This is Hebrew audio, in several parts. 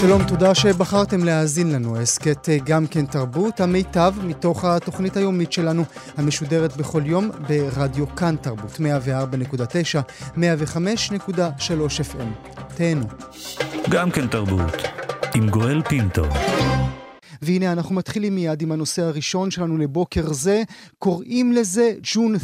שלום, תודה שבחרתם להאזין לנו. הסכת אה, גם כן תרבות, המיטב מתוך התוכנית היומית שלנו, המשודרת בכל יום ברדיו כאן תרבות, 104.9, 105.3 FM. תהנו. גם כן תרבות. עם גואל פינטו. והנה אנחנו מתחילים מיד עם הנושא הראשון שלנו לבוקר זה. קוראים לזה ג'ון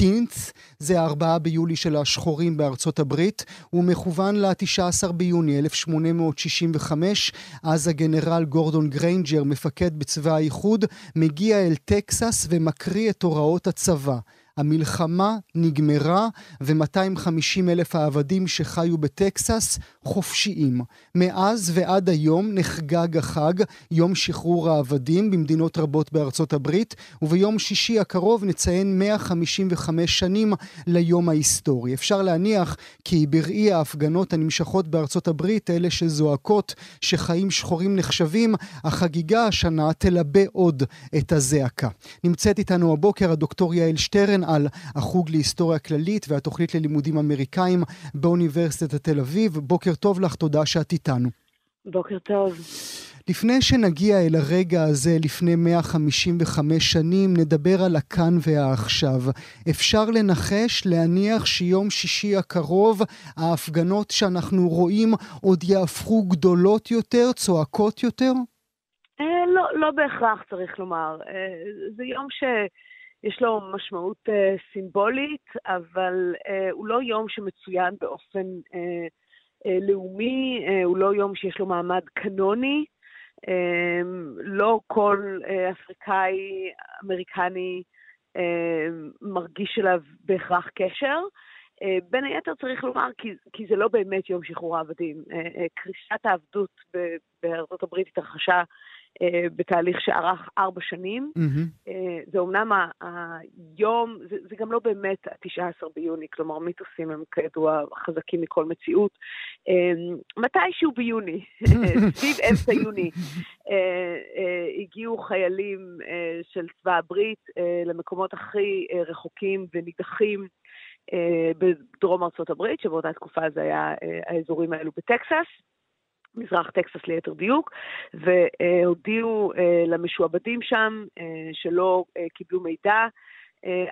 19th, זה הארבעה ביולי של השחורים בארצות הברית, הוא מכוון ל-19 ביוני 1865, אז הגנרל גורדון גריינג'ר, מפקד בצבא האיחוד, מגיע אל טקסס ומקריא את הוראות הצבא. המלחמה נגמרה ו-250 אלף העבדים שחיו בטקסס חופשיים. מאז ועד היום נחגג החג, יום שחרור העבדים במדינות רבות בארצות הברית, וביום שישי הקרוב נציין 155 שנים ליום ההיסטורי. אפשר להניח כי בראי ההפגנות הנמשכות בארצות הברית, אלה שזועקות שחיים שחורים נחשבים, החגיגה השנה תלבה עוד את הזעקה. נמצאת איתנו הבוקר הדוקטור יעל שטרן על החוג להיסטוריה כללית והתוכנית ללימודים אמריקאים באוניברסיטת תל אביב. בוקר טוב לך, תודה שאת איתנו. בוקר טוב. לפני שנגיע אל הרגע הזה לפני 155 שנים, נדבר על הכאן והעכשיו. אפשר לנחש, להניח שיום שישי הקרוב ההפגנות שאנחנו רואים עוד יהפכו גדולות יותר, צועקות יותר? אה, לא, לא בהכרח, צריך לומר. אה, זה יום ש... יש לו משמעות אה, סימבולית, אבל אה, הוא לא יום שמצוין באופן אה, אה, לאומי, אה, הוא לא יום שיש לו מעמד קנוני. אה, לא כל אה, אפריקאי, אמריקני, אה, מרגיש אליו בהכרח קשר. אה, בין היתר צריך לומר, כי, כי זה לא באמת יום שחרור העבדים. אה, אה, קריסת העבדות בארצות הברית התרחשה בתהליך שארך ארבע שנים. Mm-hmm. זה אומנם היום, זה, זה גם לא באמת ה-19 ביוני, כלומר מיתוסים הם כידוע חזקים מכל מציאות. אה, מתישהו ביוני, סביב אמצע יוני, הגיעו חיילים של צבא הברית למקומות הכי רחוקים ונידחים. בדרום ארצות הברית, שבאותה תקופה זה היה האזורים האלו בטקסס. מזרח טקסס ליתר דיוק, והודיעו אה, למשועבדים שם אה, שלא אה, קיבלו מידע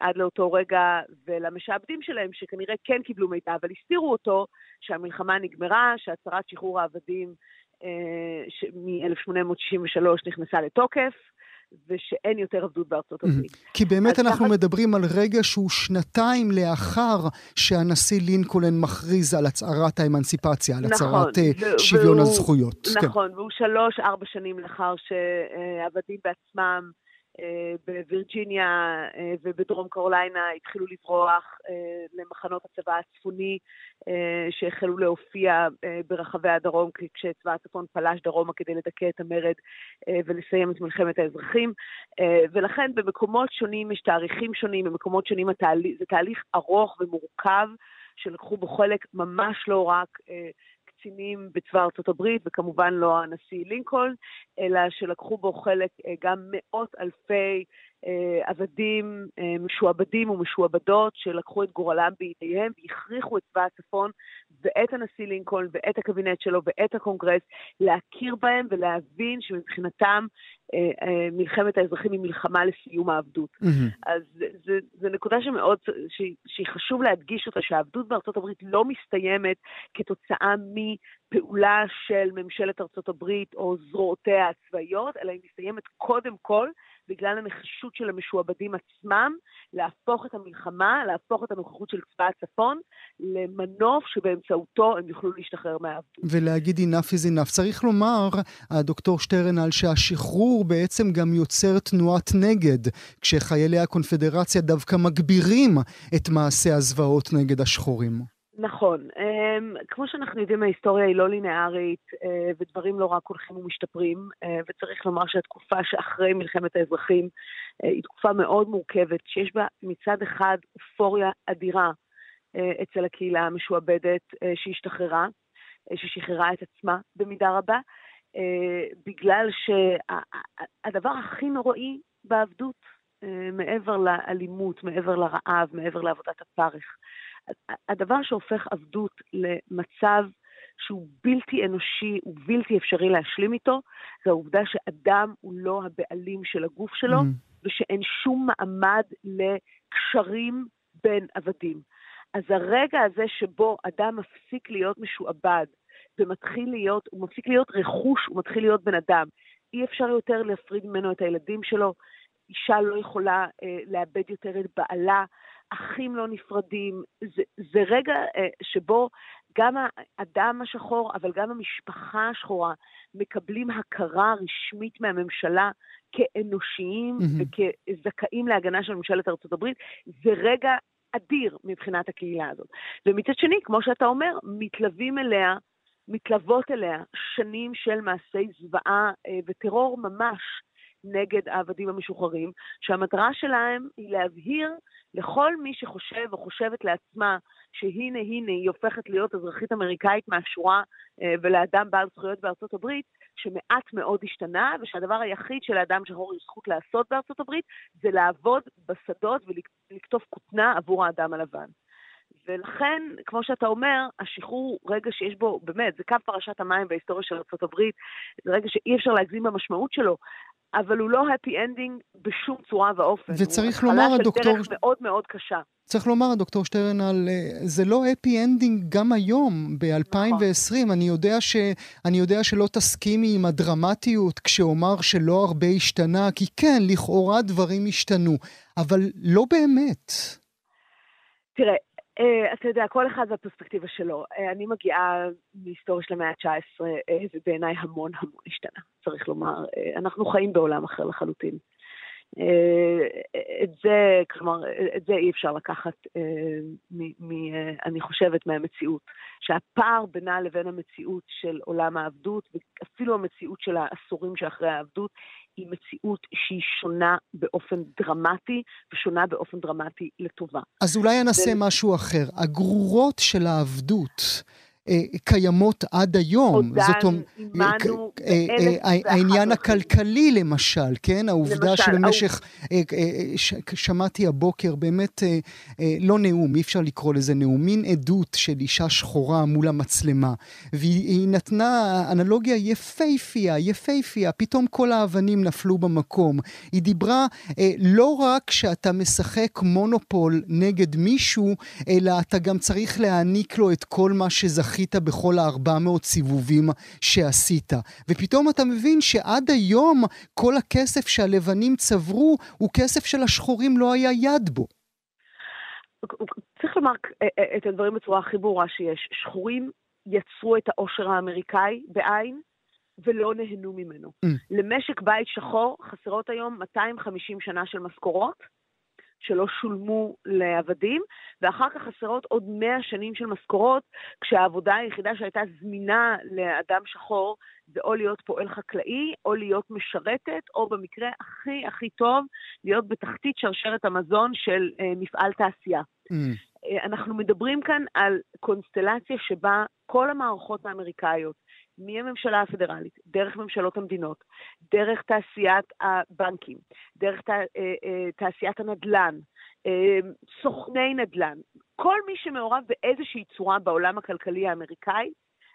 עד לאותו רגע, ולמשעבדים שלהם שכנראה כן קיבלו מידע, אבל הסתירו אותו, שהמלחמה נגמרה, שהצהרת שחרור העבדים מ-1863 נכנסה לתוקף. ושאין יותר עבדות בארצות הברית. כי באמת אנחנו תחת... מדברים על רגע שהוא שנתיים לאחר שהנשיא לינקולן מכריז על הצהרת האמנציפציה, על נכון, הצהרת אה, שוויון והוא, הזכויות. כן. נכון, כן. והוא שלוש-ארבע שנים לאחר שעבדים בעצמם בווירג'יניה אה, ובדרום קרוליינה התחילו לברוח אה, למחנות הצבא הצפוני שהחלו להופיע ברחבי הדרום כשצבא הצפון פלש דרומה כדי לדכא את המרד ולסיים את מלחמת האזרחים. ולכן במקומות שונים יש תאריכים שונים, במקומות שונים התהליך, זה תהליך ארוך ומורכב שלקחו בו חלק ממש לא רק קצינים בצבא ארצות הברית, וכמובן לא הנשיא לינקולן, אלא שלקחו בו חלק אה, גם מאות אלפי עבדים, אה, משועבדים ומשועבדות, שלקחו את גורלם בידיהם והכריחו את צבא הצפון ואת הנשיא לינקולן ואת הקבינט שלו ואת הקונגרס להכיר בהם ולהבין שמבחינתם מלחמת האזרחים היא מלחמה לסיום העבדות. Mm-hmm. אז זו נקודה שמאוד, שהיא חשוב להדגיש אותה, שהעבדות בארצות הברית לא מסתיימת כתוצאה מפעולה של ממשלת ארצות הברית או זרועותיה הצבאיות, אלא היא מסתיימת קודם כל בגלל הנחישות של המשועבדים עצמם, להפוך את המלחמה, להפוך את הנוכחות של צבא הצפון למנוף שבאמצעותו הם יוכלו להשתחרר מהעבדות. ולהגיד enough is enough. צריך לומר, הדוקטור שטרנל, שהשחרור בעצם גם יוצר תנועת נגד, כשחיילי הקונפדרציה דווקא מגבירים את מעשי הזוועות נגד השחורים. נכון. אמ, כמו שאנחנו יודעים, ההיסטוריה היא לא לינארית, אה, ודברים לא רק הולכים ומשתפרים, אה, וצריך לומר שהתקופה שאחרי מלחמת האזרחים אה, היא תקופה מאוד מורכבת, שיש בה מצד אחד אופוריה אדירה אצל הקהילה המשועבדת שהשתחררה, ששחררה את עצמה במידה רבה, בגלל שהדבר הכי נוראי בעבדות, מעבר לאלימות, מעבר לרעב, מעבר לעבודת הפרך, הדבר שהופך עבדות למצב שהוא בלתי אנושי, הוא בלתי אפשרי להשלים איתו, זה העובדה שאדם הוא לא הבעלים של הגוף שלו, mm. ושאין שום מעמד לקשרים בין עבדים. אז הרגע הזה שבו אדם מפסיק להיות משועבד, ומתחיל להיות, הוא מפסיק להיות רכוש, הוא מתחיל להיות בן אדם. אי אפשר יותר להפריד ממנו את הילדים שלו, אישה לא יכולה אה, לאבד יותר את בעלה, אחים לא נפרדים. זה, זה רגע אה, שבו גם האדם השחור, אבל גם המשפחה השחורה, מקבלים הכרה רשמית מהממשלה כאנושיים mm-hmm. וכזכאים להגנה של ממשלת ארה"ב. זה רגע אדיר מבחינת הקהילה הזאת. ומצד שני, כמו שאתה אומר, מתלווים אליה, מתלוות אליה שנים של מעשי זוועה אה, וטרור ממש נגד העבדים המשוחררים, שהמטרה שלהם היא להבהיר לכל מי שחושב או חושבת לעצמה שהנה הנה היא הופכת להיות אזרחית אמריקאית מהשורה אה, ולאדם בעל זכויות בארצות הברית, שמעט מאוד השתנה, ושהדבר היחיד שלאדם שחור יש זכות לעשות בארצות הברית זה לעבוד בשדות ולקטוף כותנה עבור האדם הלבן. ולכן, כמו שאתה אומר, השחרור, רגע שיש בו, באמת, זה קו פרשת המים בהיסטוריה של ארה"ב, זה רגע שאי אפשר להגזים במשמעות שלו, אבל הוא לא happy ending בשום צורה ואופן. וצריך לומר, הדוקטור... הוא התחלה של דרך מאוד מאוד קשה. צריך לומר, הדוקטור שטרנל, אה, זה לא happy ending גם היום, ב-2020. נכון. אני, יודע ש... אני יודע שלא תסכימי עם הדרמטיות כשאומר שלא הרבה השתנה, כי כן, לכאורה דברים השתנו, אבל לא באמת. תראה, אתה יודע, כל אחד והפרספקטיבה שלו. Uh, אני מגיעה מהיסטוריה של המאה ה-19, uh, ובעיניי המון המון השתנה, צריך לומר. Uh, אנחנו חיים בעולם אחר לחלוטין. Uh, את זה, כלומר, את זה אי אפשר לקחת, uh, מ, מ, uh, אני חושבת, מהמציאות. שהפער בינה לבין המציאות של עולם העבדות, ואפילו המציאות של העשורים שאחרי העבדות, היא מציאות שהיא שונה באופן דרמטי, ושונה באופן דרמטי לטובה. אז אולי נעשה ו... משהו אחר. הגרורות של העבדות, קיימות עד היום. עודן, עימנו, אה, אה, העניין הכלכלי למשל, כן? העובדה שבמשך, שמעתי הבוקר באמת לא נאום, אי אפשר לקרוא לזה נאום, מין עדות של אישה שחורה מול המצלמה, והיא נתנה אנלוגיה יפייפייה, יפייפייה, פתאום כל האבנים נפלו במקום. היא דיברה לא רק שאתה משחק מונופול נגד מישהו, אלא אתה גם צריך להעניק לו את כל מה שזכית. זכית בכל ה-400 סיבובים שעשית. ופתאום אתה מבין שעד היום כל הכסף שהלבנים צברו הוא כסף שלשחורים לא היה יד בו. צריך לומר את הדברים בצורה הכי ברורה שיש. שחורים יצרו את העושר האמריקאי בעין, ולא נהנו ממנו. Mm. למשק בית שחור חסרות היום 250 שנה של משכורות, שלא שולמו לעבדים, ואחר כך חסרות עוד 100 שנים של משכורות, כשהעבודה היחידה שהייתה זמינה לאדם שחור זה או להיות פועל חקלאי, או להיות משרתת, או במקרה הכי הכי טוב, להיות בתחתית שרשרת המזון של אה, מפעל תעשייה. Mm. אה, אנחנו מדברים כאן על קונסטלציה שבה כל המערכות האמריקאיות, מהממשלה הפדרלית, דרך ממשלות המדינות, דרך תעשיית הבנקים, דרך ת, אה, אה, תעשיית הנדל"ן, אה, סוכני נדל"ן, כל מי שמעורב באיזושהי צורה בעולם הכלכלי האמריקאי,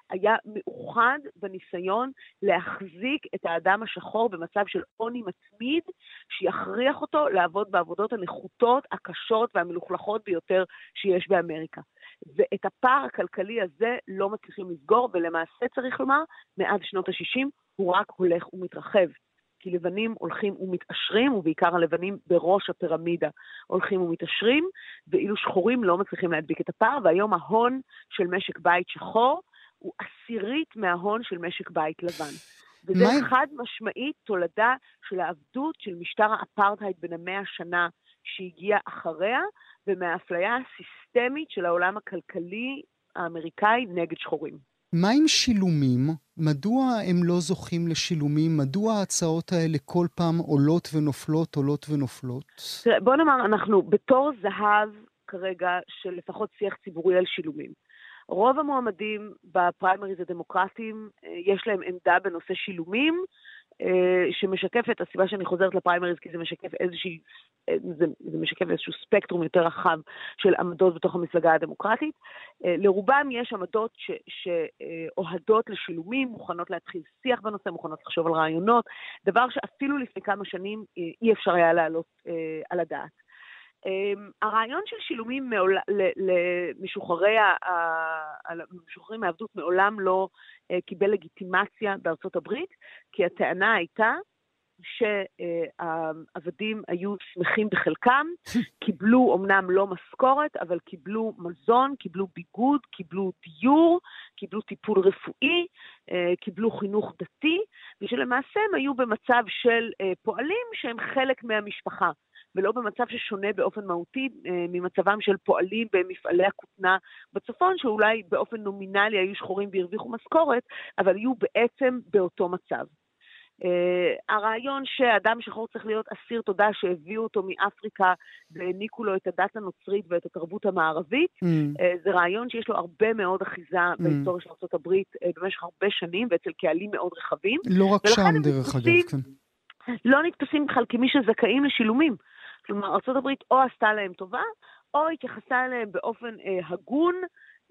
היה מאוחד בניסיון להחזיק את האדם השחור במצב של עוני מתמיד, שיכריח אותו לעבוד בעבודות הנחותות, הקשות והמלוכלכות ביותר שיש באמריקה. ואת הפער הכלכלי הזה לא מצליחים לסגור, ולמעשה צריך לומר, מאז שנות ה-60 הוא רק הולך ומתרחב. כי לבנים הולכים ומתעשרים, ובעיקר הלבנים בראש הפירמידה הולכים ומתעשרים, ואילו שחורים לא מצליחים להדביק את הפער, והיום ההון של משק בית שחור הוא עשירית מההון של משק בית לבן. וזה מה... חד משמעית תולדה של העבדות של משטר האפרטהייד בן המאה השנה שהגיעה אחריה, ומהאפליה הסיסטמית של העולם הכלכלי האמריקאי נגד שחורים. מה עם שילומים? מדוע הם לא זוכים לשילומים? מדוע ההצעות האלה כל פעם עולות ונופלות, עולות ונופלות? תראה, בוא נאמר, אנחנו בתור זהב כרגע של לפחות שיח ציבורי על שילומים. רוב המועמדים בפריימריז הדמוקרטיים, אה, יש להם עמדה בנושא שילומים, אה, שמשקפת, הסיבה שאני חוזרת לפריימריז, כי זה משקף איזושהי, אה, זה, זה משקף איזשהו ספקטרום יותר רחב של עמדות בתוך המפלגה הדמוקרטית. לרובם יש עמדות ש, שאוהדות לשילומים, מוכנות להתחיל שיח בנושא, מוכנות לחשוב על רעיונות, דבר שאפילו לפני כמה שנים אי אפשר היה להעלות על הדעת. אמ, הרעיון של שילומים למשוחררים מעבדות מעולם לא אה, קיבל לגיטימציה בארצות הברית, כי הטענה הייתה שהעבדים היו שמחים בחלקם, קיבלו אמנם לא משכורת, אבל קיבלו מזון, קיבלו ביגוד, קיבלו דיור, קיבלו טיפול רפואי, אה, קיבלו חינוך דתי, ושלמעשה הם היו במצב של אה, פועלים שהם חלק מהמשפחה. ולא במצב ששונה באופן מהותי אה, ממצבם של פועלים במפעלי הכותנה בצפון, שאולי באופן נומינלי היו שחורים והרוויחו משכורת, אבל היו בעצם באותו מצב. Uh, הרעיון שאדם שחור צריך להיות אסיר תודה שהביאו אותו מאפריקה והעניקו לו את הדת הנוצרית ואת התרבות המערבית, mm. uh, זה רעיון שיש לו הרבה מאוד אחיזה mm. בהיסטוריה של ארה"ב uh, במשך הרבה שנים ואצל קהלים מאוד רחבים. לא רק שם, דרך אגב, כן. לא נתפסים בכלל כמי שזכאים לשילומים. כלומר, ארה"ב או עשתה להם טובה, או התייחסה אליהם באופן אה, הגון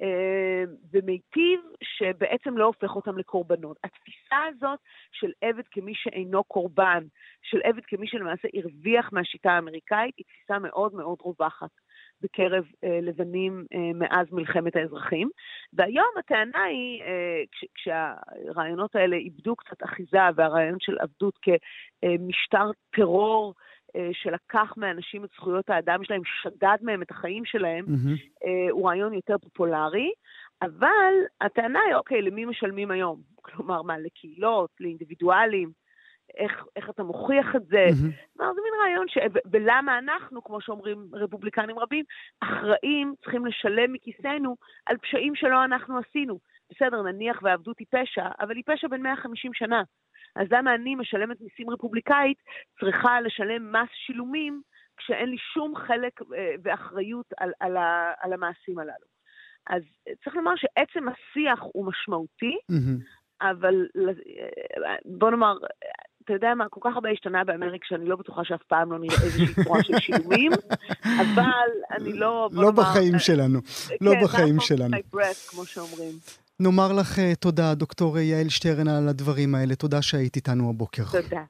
אה, ומיטיב, שבעצם לא הופך אותם לקורבנות. התפיסה הזאת של עבד כמי שאינו קורבן, של עבד כמי שלמעשה הרוויח מהשיטה האמריקאית, היא תפיסה מאוד מאוד רווחת. בקרב אה, לבנים אה, מאז מלחמת האזרחים. והיום הטענה היא, אה, כש, כשהרעיונות האלה איבדו קצת אחיזה, והרעיון של עבדות כמשטר טרור אה, שלקח מאנשים את זכויות האדם שלהם, שדד מהם את החיים שלהם, mm-hmm. הוא רעיון יותר פופולרי, אבל הטענה היא, אוקיי, למי משלמים היום? כלומר, מה, לקהילות, לאינדיבידואלים? איך, איך אתה מוכיח את זה? Mm-hmm. זה מין רעיון ש... ולמה אנחנו, כמו שאומרים רפובליקנים רבים, אחראים, צריכים לשלם מכיסנו על פשעים שלא אנחנו עשינו. בסדר, נניח ועבדות היא פשע, אבל היא פשע בין 150 שנה. אז למה אני משלמת מיסים רפובליקאית צריכה לשלם מס שילומים כשאין לי שום חלק אה, ואחריות על, על, ה, על המעשים הללו? אז צריך לומר שעצם השיח הוא משמעותי, mm-hmm. אבל אה, בוא נאמר, אתה יודע מה, כל כך הרבה השתנה באמריקה שאני לא בטוחה שאף פעם לא נראה איזושהי צורה של שילומים, אבל אני לא... לא בחיים שלנו, לא כן, בחיים שלנו. כן, breath, כמו שאומרים. נאמר לך אה, תודה, דוקטור יעל שטרן, על הדברים האלה. תודה שהיית איתנו הבוקר. תודה.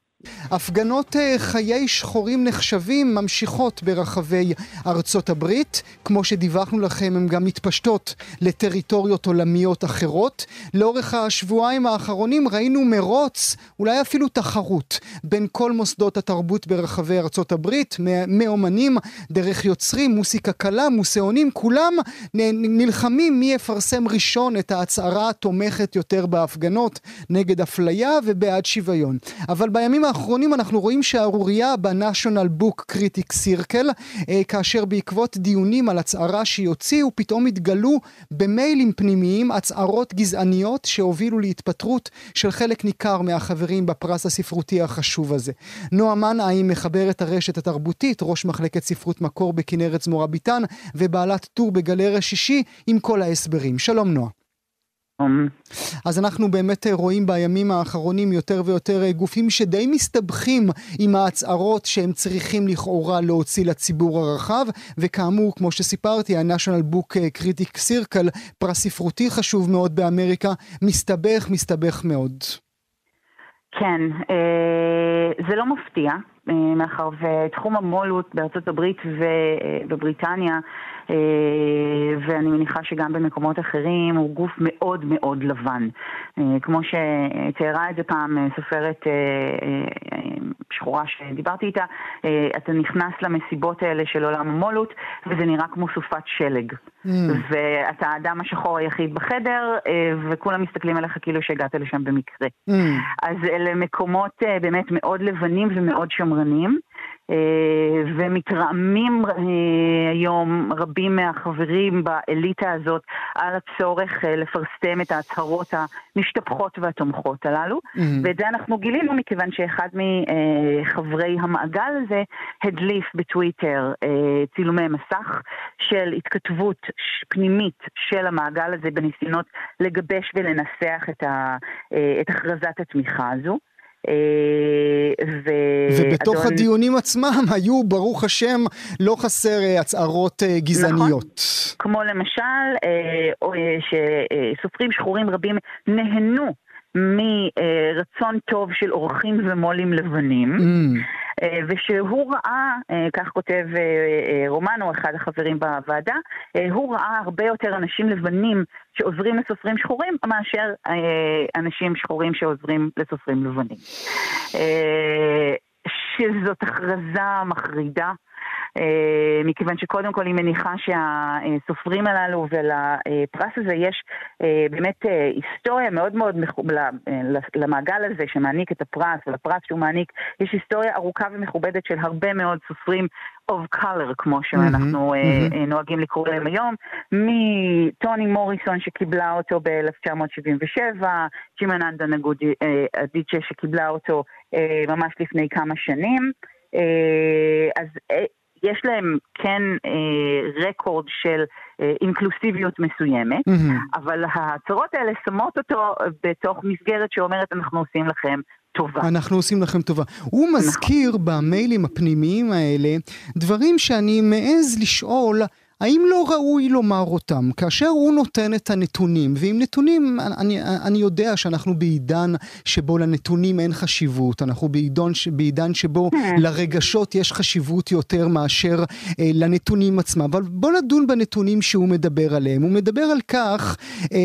הפגנות אה, חיי שחורים נחשבים ממשיכות ברחבי ארצות הברית. כמו שדיווחנו לכם, הן גם מתפשטות לטריטוריות עולמיות אחרות. לאורך השבועיים האחרונים ראינו מרוץ, אולי אפילו תחרות, בין כל מוסדות התרבות ברחבי ארצות הברית, מאומנים, דרך יוצרים, מוסיקה קלה, מוסאונים, כולם נלחמים מי יפרסם ראשון את ההצהרה התומכת יותר בהפגנות נגד אפליה ובעד שוויון. אבל בימים האחרונים אנחנו רואים שערורייה ב-National Book Critic Circle, כאשר בעקבות דיונים על הצהרה שיוציאו, פתאום התגלו במיילים פנימיים הצהרות גזעניות שהובילו להתפטרות של חלק ניכר מהחברים בפרס הספרותי החשוב הזה. נועה מנהיים מחברת הרשת התרבותית, ראש מחלקת ספרות מקור בכנרת זמורה ביטן, ובעלת טור בגלריה שישי עם כל ההסברים. שלום נועה. אז אנחנו באמת אה, רואים בימים האחרונים יותר ויותר אה, גופים שדי מסתבכים עם ההצהרות שהם צריכים לכאורה להוציא לציבור הרחב, וכאמור, כמו שסיפרתי, ה-National Book אה, Critic Circle, פרס ספרותי חשוב מאוד באמריקה, מסתבך, מסתבך מאוד. כן, זה לא מפתיע, מאחר ותחום המו"לות בארצות הברית ובבריטניה ואני מניחה שגם במקומות אחרים הוא גוף מאוד מאוד לבן. אה, כמו שתיארה את זה פעם אה, סופרת שחורה שדיברתי איתה, אתה נכנס למסיבות האלה של עולם המו"לות וזה נראה כמו סופת שלג. Mm. ואתה האדם השחור היחיד בחדר וכולם מסתכלים עליך כאילו שהגעת לשם במקרה. Mm. אז אלה מקומות באמת מאוד לבנים ומאוד שמרנים. ומתרעמים היום רבים מהחברים באליטה הזאת על הצורך לפרסם את ההצהרות המשתפכות והתומכות הללו. Mm-hmm. ואת זה אנחנו גילינו מכיוון שאחד מחברי המעגל הזה הדליף בטוויטר צילומי מסך של התכתבות פנימית של המעגל הזה בניסיונות לגבש ולנסח את, ה, את הכרזת התמיכה הזו. אה, ו... ובתוך אדון... הדיונים עצמם היו, ברוך השם, לא חסר אה, הצהרות אה, גזעניות. נכון, כמו למשל, שסופרים שחורים רבים נהנו מרצון טוב של אורחים ומו"לים לבנים. Mm. אה, ושהוא ראה, אה, כך כותב אה, רומנו, אחד החברים בוועדה, הוא ראה הרבה יותר אנשים לבנים שעוזרים לסופרים שחורים מאשר אנשים שחורים שעוזרים לסופרים לבנים. שזאת הכרזה מחרידה. אה, מכיוון שקודם כל היא מניחה שהסופרים הללו ולפרס הזה יש אה, באמת אה, היסטוריה מאוד מאוד למעגל הזה שמעניק את הפרס ולפרס שהוא מעניק, יש היסטוריה ארוכה ומכובדת של הרבה מאוד סופרים of color, כמו שאנחנו mm-hmm, mm-hmm. נוהגים לקרוא להם היום, מטוני מוריסון שקיבלה אותו ב-1977, ג'ימננדה נגודי אדיצ'ה שקיבלה אותו ממש לפני כמה שנים. אז יש להם כן אה, רקורד של אה, אינקלוסיביות מסוימת, mm-hmm. אבל ההצהרות האלה שמות אותו בתוך מסגרת שאומרת אנחנו עושים לכם טובה. אנחנו עושים לכם טובה. הוא נכון. מזכיר נכון. במיילים הפנימיים האלה דברים שאני מעז לשאול האם לא ראוי לומר אותם? כאשר הוא נותן את הנתונים, ועם נתונים, אני, אני יודע שאנחנו בעידן שבו לנתונים אין חשיבות, אנחנו בעידון, בעידן שבו כן. לרגשות יש חשיבות יותר מאשר אה, לנתונים עצמם, אבל בוא נדון בנתונים שהוא מדבר עליהם. הוא מדבר על כך אה,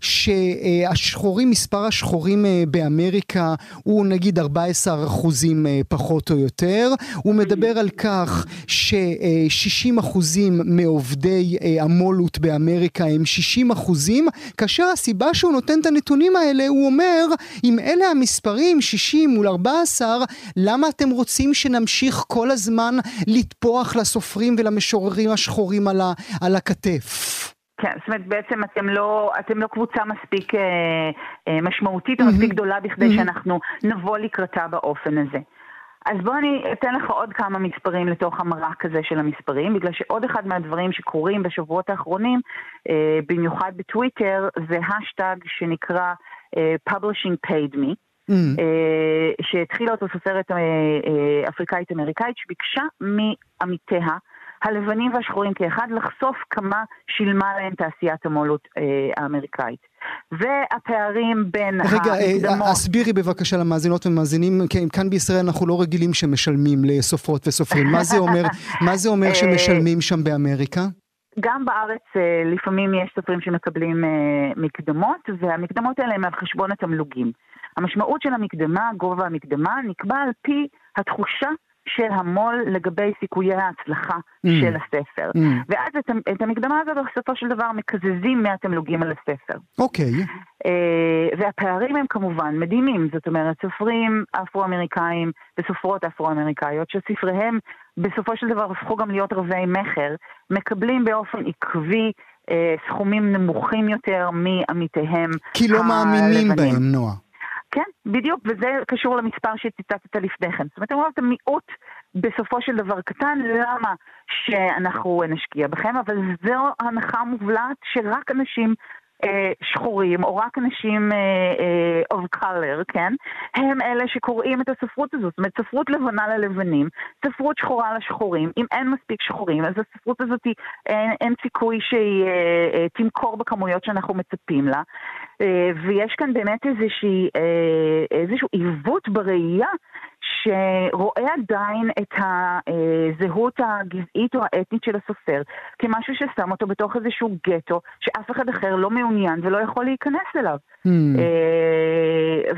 שהשחורים, מספר השחורים אה, באמריקה הוא נגיד 14 אחוזים אה, פחות או יותר, הוא מדבר על כך ש-60 אחוזים מעובדי אה, המו"לות באמריקה הם 60 אחוזים, כאשר הסיבה שהוא נותן את הנתונים האלה, הוא אומר, אם אלה המספרים, 60 מול 14, למה אתם רוצים שנמשיך כל הזמן לטפוח לסופרים ולמשוררים השחורים על, ה, על הכתף? כן, זאת אומרת בעצם אתם לא, אתם לא קבוצה מספיק אה, אה, משמעותית או מספיק גדולה בכדי שאנחנו נבוא לקראתה באופן הזה. אז בוא אני אתן לך עוד כמה מספרים לתוך המרק הזה של המספרים, בגלל שעוד אחד מהדברים שקורים בשבועות האחרונים, אה, במיוחד בטוויטר, זה השטג שנקרא אה, Publishing Paid Me. Mm. אה, שהתחילה אותו סופרת אה, אה, אפריקאית-אמריקאית שביקשה מעמיתיה הלבנים והשחורים כאחד לחשוף כמה שילמה להם תעשיית המו"לות אה, האמריקאית. והפערים בין רגע, אה, המקדמות... רגע, הסבירי בבקשה למאזינות ומאזינים, כן, כאן בישראל אנחנו לא רגילים שמשלמים לסופרות וסופרים. מה זה אומר, מה זה אומר שמשלמים שם באמריקה? גם בארץ אה, לפעמים יש סופרים שמקבלים מקדמות, והמקדמות האלה הן על חשבון התמלוגים. המשמעות של המקדמה, גובה המקדמה, נקבע על פי התחושה של המו"ל לגבי סיכויי ההצלחה mm. של הספר. Mm. ואז את, את המקדמה הזאת בסופו של דבר מקזזים מהתמלוגים על הספר. אוקיי. Okay. Uh, והפערים הם כמובן מדהימים, זאת אומרת, סופרים אפרו-אמריקאים וסופרות אפרו-אמריקאיות שספריהם בסופו של דבר הפכו גם להיות רבי מכר, מקבלים באופן עקבי uh, סכומים נמוכים יותר מעמיתיהם. כי לא מאמינים בהם, נועה. כן, בדיוק, וזה קשור למספר שציטטת לפני כן. זאת אומרת, אמרת מיעוט בסופו של דבר קטן, למה שאנחנו נשקיע בכם, אבל זו הנחה מובלעת שרק אנשים שחורים, או רק אנשים אה, אה, of color, כן? הם אלה שקוראים את הספרות הזאת. זאת אומרת, ספרות לבנה ללבנים, ספרות שחורה לשחורים. אם אין מספיק שחורים, אז הספרות הזאת, אין, אין סיכוי שהיא אה, אה, תמכור בכמויות שאנחנו מצפים לה. אה, ויש כאן באמת איזושהי, אה, איזשהו עיוות בראייה שרואה עדיין את הזהות הגזעית או האתנית של הסופר כמשהו ששם אותו בתוך איזשהו גטו שאף אחד אחר לא מעוניין ולא יכול להיכנס אליו. Mm.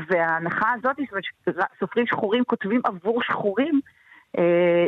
וההנחה הזאת, זאת אומרת, סופרים שחורים כותבים עבור שחורים, אה,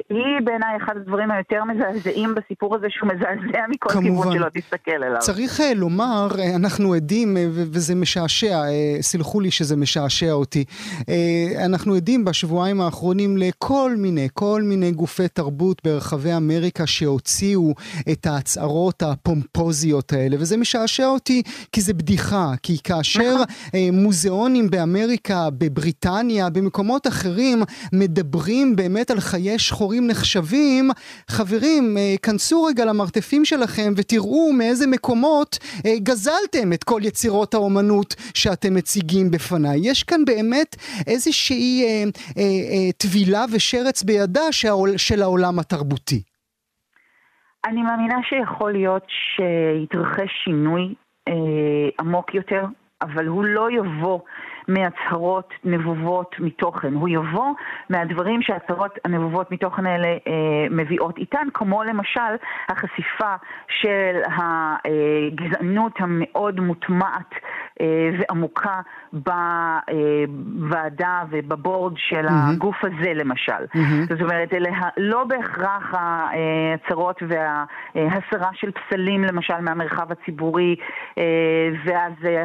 היא בעיניי אחד הדברים היותר מזעזעים בסיפור הזה, שהוא מזעזע מכל כמובן. כיוון שלא תסתכל אליו. צריך אה, לומר, אה, אנחנו עדים, אה, וזה משעשע, אה, סלחו לי שזה משעשע אותי, אה, אנחנו עדים בשבועיים האחרונים לכל מיני, כל מיני גופי תרבות ברחבי אמריקה שהוציאו את ההצהרות הפומפוזיות האלה, וזה משעשע אותי כי זה בדיחה, כי כאשר אה, מוזיאונים באמריקה, בבריטניה, במקומות אחרים, מדברים באמת על חיי שחורים נחשבים, חברים, אה, כנסו רגע למרתפים שלכם ותראו מאיזה מקומות אה, גזלתם את כל יצירות האומנות שאתם מציגים בפניי. יש כאן באמת איזושהי אה, אה, אה, טבילה ושרץ בידה שהעול, של העולם התרבותי. אני מאמינה שיכול להיות שיתרחש שינוי אה, עמוק יותר, אבל הוא לא יבוא מהצהרות נבובות מתוכן, הוא יבוא מהדברים שההצהרות הנבובות מתוכן האלה אה, מביאות איתן, כמו למשל החשיפה של הגזענות המאוד מוטמעת אה, ועמוקה בוועדה ובבורד של. הגוף הזה למשל. זאת אומרת, אלה לא בהכרח ההצהרות וההסרה של פסלים למשל מהמרחב הציבורי, אה, ואז אה,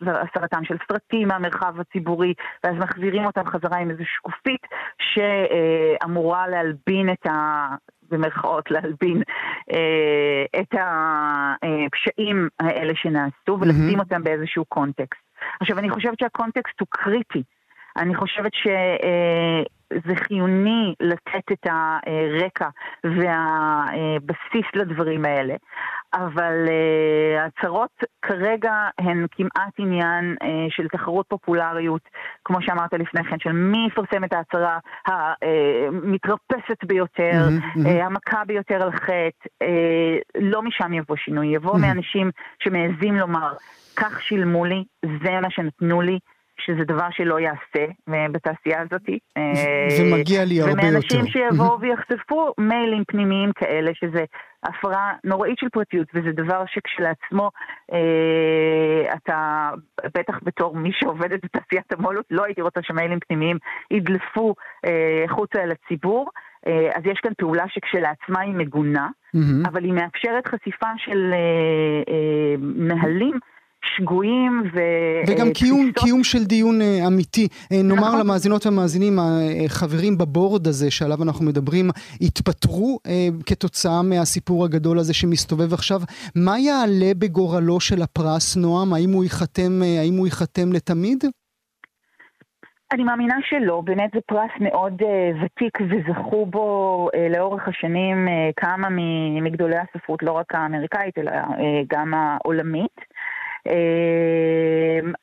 והסרתם של סרטים מהמרחב הציבורי, ואז מחזירים אותם חזרה עם איזו שקופית שאמורה להלבין את ה... במרכאות להלבין אה, את הפשעים האלה שנעשו ולשים אותם באיזשהו קונטקסט. עכשיו, אני חושבת שהקונטקסט הוא קריטי. אני חושבת שזה חיוני לתת את הרקע והבסיס לדברים האלה, אבל אה, ההצהרות כרגע הן כמעט עניין אה, של תחרות פופולריות, כמו שאמרת לפני כן, של מי יפרסם את ההצהרה המתרפסת ביותר. אה, המכה ביותר על חטא, אה, לא משם יבוא שינוי, יבוא. מאנשים שמעזים לומר, כך שילמו לי, זה מה שנתנו לי. שזה דבר שלא יעשה אה, בתעשייה הזאת. אה, ומגיע לי הרבה יותר. ומאנשים שיבואו ויחשפו מיילים פנימיים כאלה, שזה הפרה נוראית של פרטיות, וזה דבר שכשלעצמו אה, אתה, בטח בתור מי שעובדת בתעשיית המו"לות, לא הייתי רוצה שמיילים פנימיים ידלפו אה, החוצה אל הציבור. אה, אז יש כאן פעולה שכשלעצמה היא מגונה, מהמם. אבל היא מאפשרת חשיפה של אה, אה, נהלים שגויים ו... וגם אה, קיום, קיום של דיון אה, אמיתי. אה, נאמר נכון. למאזינות והמאזינים, החברים בבורד הזה שעליו אנחנו מדברים, התפטרו אה, כתוצאה מהסיפור הגדול הזה שמסתובב עכשיו. מה יעלה בגורלו של הפרס, נועם? האם הוא ייחתם, האם הוא ייחתם לתמיד? אני מאמינה שלא, באמת זה פרס מאוד uh, ותיק וזכו בו uh, לאורך השנים uh, כמה מגדולי הספרות, לא רק האמריקאית אלא uh, גם העולמית. Uh,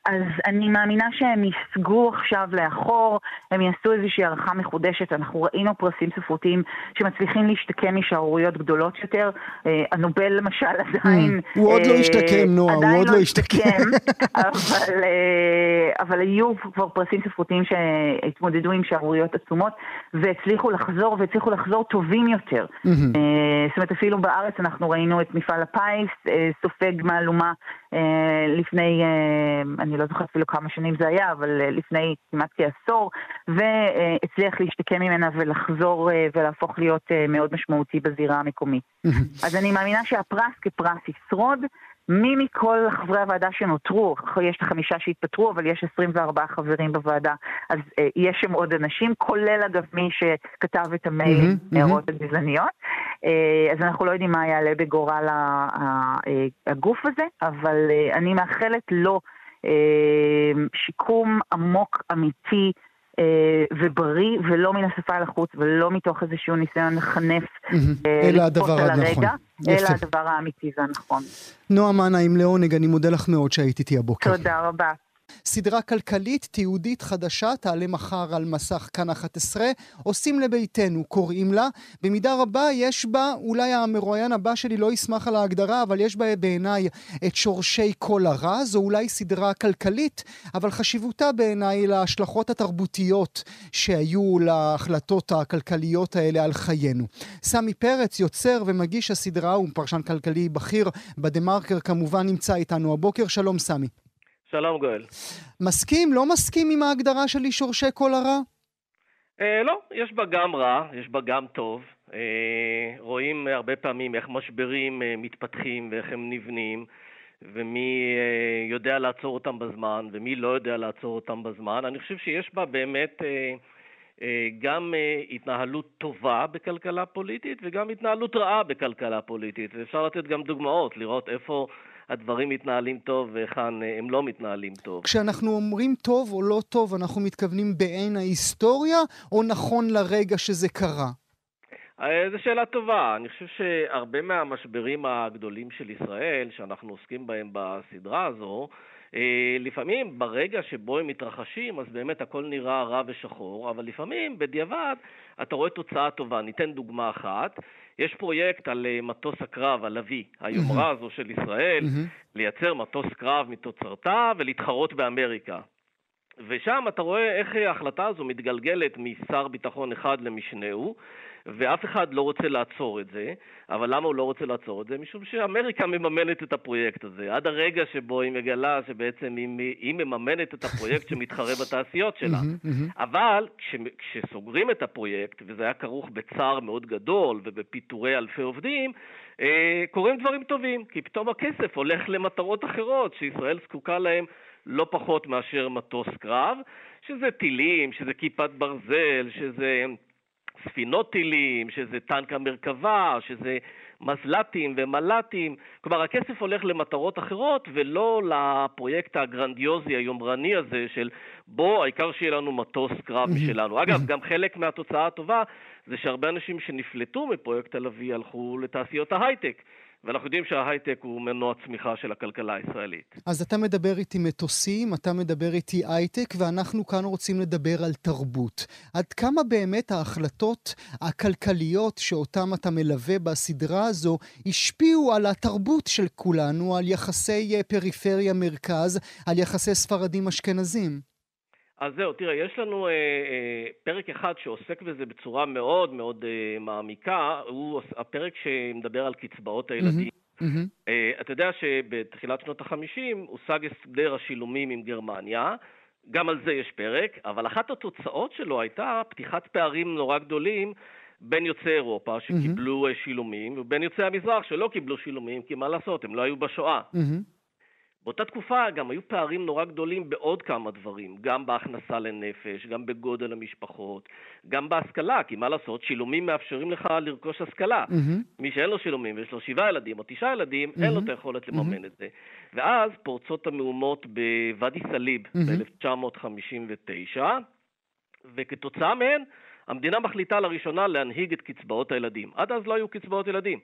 אז אני מאמינה שהם יסגו עכשיו לאחור, הם יעשו איזושהי הערכה מחודשת. אנחנו ראינו פרסים ספרותיים שמצליחים להשתקם משערוריות גדולות יותר. Uh, הנובל למשל עדיין... הוא עוד לא אה, השתקם, נועה, הוא עוד לא לא השתקם. אבל, אה, אבל היו כבר פרסים ספרותיים שהתמודדו עם שערוריות עצומות והצליחו לחזור, והצליחו לחזור טובים יותר. אה, זאת אומרת, אפילו בארץ אנחנו ראינו את מפעל הפיס אה, סופג מהלומה אה, לפני, אה, אני לא זוכרת אפילו כמה שנים זה היה, אבל אה, לפני כמעט כעשור, והצליח להשתקם ממנה ולחזור אה, ולהפוך להיות אה, מאוד משמעותי בזירה המקומית. אז אני מאמינה שהפרס כפרס ישרוד. מי מכל חברי הוועדה שנותרו, יש את החמישה שהתפטרו, אבל יש 24 חברים בוועדה, אז אה, יש שם עוד אנשים, כולל אגב מי שכתב את מהמם, מהמם. הערות הגזעניות. אה, אז אנחנו לא יודעים מה יעלה בגורל ה- ה- אה, הגוף הזה, אבל אה, אני מאחלת לו אה, שיקום עמוק, אמיתי. אה, ובריא, ולא מן השפה אל החוץ, ולא מתוך איזשהו ניסיון לחנף. אה, אלא הדבר הנכון. אלא. הדבר האמיתי והנכון. נועם מנהיים לעונג, אני מודה לך מאוד שהיית איתי הבוקר. תודה רבה. סדרה כלכלית תיעודית חדשה תעלה מחר על מסך כאן 11, עושים לביתנו, קוראים לה. במידה רבה יש בה, אולי המרואיין הבא שלי לא ישמח על ההגדרה, אבל יש בה בעיניי את שורשי כל הרע. זו אולי סדרה כלכלית, אבל חשיבותה בעיניי להשלכות התרבותיות שהיו להחלטות הכלכליות האלה על חיינו. סמי פרץ, יוצר ומגיש הסדרה, הוא פרשן כלכלי בכיר בדה מרקר, כמובן נמצא איתנו הבוקר. שלום סמי. שלום גואל. מסכים, לא מסכים עם ההגדרה שלי שורשי כל הרע? אה, לא, יש בה גם רע, יש בה גם טוב. אה, רואים הרבה פעמים איך משברים אה, מתפתחים ואיך הם נבנים, ומי אה, יודע לעצור אותם בזמן ומי לא יודע לעצור אותם בזמן. אני חושב שיש בה באמת אה, אה, גם אה, התנהלות טובה בכלכלה פוליטית וגם התנהלות רעה בכלכלה פוליטית. ואפשר לתת גם דוגמאות, לראות איפה... הדברים מתנהלים טוב והיכן אה, הם לא מתנהלים טוב. כשאנחנו אומרים טוב או לא טוב, אנחנו מתכוונים בעין ההיסטוריה, או נכון לרגע שזה קרה? אה, זו שאלה טובה. אני חושב שהרבה מהמשברים הגדולים של ישראל, שאנחנו עוסקים בהם בסדרה הזו, לפעמים ברגע שבו הם מתרחשים, אז באמת הכל נראה רע ושחור, אבל לפעמים בדיעבד אתה רואה תוצאה טובה. ניתן דוגמה אחת. יש פרויקט על אה, מטוס הקרב, הלוי, היומרה הזו של ישראל, לייצר מטוס קרב מתוצרתה ולהתחרות באמריקה. ושם אתה רואה איך ההחלטה הזו מתגלגלת משר ביטחון אחד למשנהו, ואף אחד לא רוצה לעצור את זה. אבל למה הוא לא רוצה לעצור את זה? משום שאמריקה מממנת את הפרויקט הזה. עד הרגע שבו היא מגלה שבעצם היא, היא מממנת את הפרויקט שמתחרה בתעשיות שלה. אבל כש, כשסוגרים את הפרויקט, וזה היה כרוך בצער מאוד גדול ובפיטורי אלפי עובדים, אה, קורים דברים טובים, כי פתאום הכסף הולך למטרות אחרות שישראל זקוקה להן לא פחות מאשר מטוס קרב, שזה טילים, שזה כיפת ברזל, שזה ספינות טילים, שזה טנק המרכבה, שזה מזל"טים ומל"טים. כלומר, הכסף הולך למטרות אחרות ולא לפרויקט הגרנדיוזי היומרני הזה של בוא, העיקר שיהיה לנו מטוס קרב משלנו. אגב, גם חלק מהתוצאה הטובה זה שהרבה אנשים שנפלטו מפרויקט הלוי הלכו לתעשיות ההייטק. ואנחנו יודעים שההייטק הוא מנוע צמיחה של הכלכלה הישראלית. אז אתה מדבר איתי מטוסים, אתה מדבר איתי הייטק, ואנחנו כאן רוצים לדבר על תרבות. עד כמה באמת ההחלטות הכלכליות שאותן אתה מלווה בסדרה הזו השפיעו על התרבות של כולנו, על יחסי אה, פריפריה-מרכז, על יחסי ספרדים-אשכנזים? אז זהו, תראה, יש לנו אה, אה, פרק אחד שעוסק בזה בצורה מאוד מאוד אה, מעמיקה, הוא הפרק שמדבר על קצבאות הילדים. Mm-hmm. Mm-hmm. אה, אתה יודע שבתחילת שנות החמישים הושג הסדר השילומים עם גרמניה, גם על זה יש פרק, אבל אחת התוצאות שלו הייתה פתיחת פערים נורא גדולים בין יוצאי אירופה שקיבלו mm-hmm. שילומים ובין יוצאי המזרח שלא קיבלו שילומים, כי מה לעשות, הם לא היו בשואה. Mm-hmm. באותה תקופה גם היו פערים נורא גדולים בעוד כמה דברים, גם בהכנסה לנפש, גם בגודל המשפחות, גם בהשכלה, כי מה לעשות, שילומים מאפשרים לך לרכוש השכלה. Mm-hmm. מי שאין לו שילומים ויש לו שבעה ילדים או תשעה ילדים, mm-hmm. אין לו את היכולת לממן mm-hmm. את זה. ואז פורצות המהומות בוואדי סאליב mm-hmm. ב-1959, וכתוצאה מהן המדינה מחליטה לראשונה להנהיג את קצבאות הילדים. עד אז לא היו קצבאות ילדים.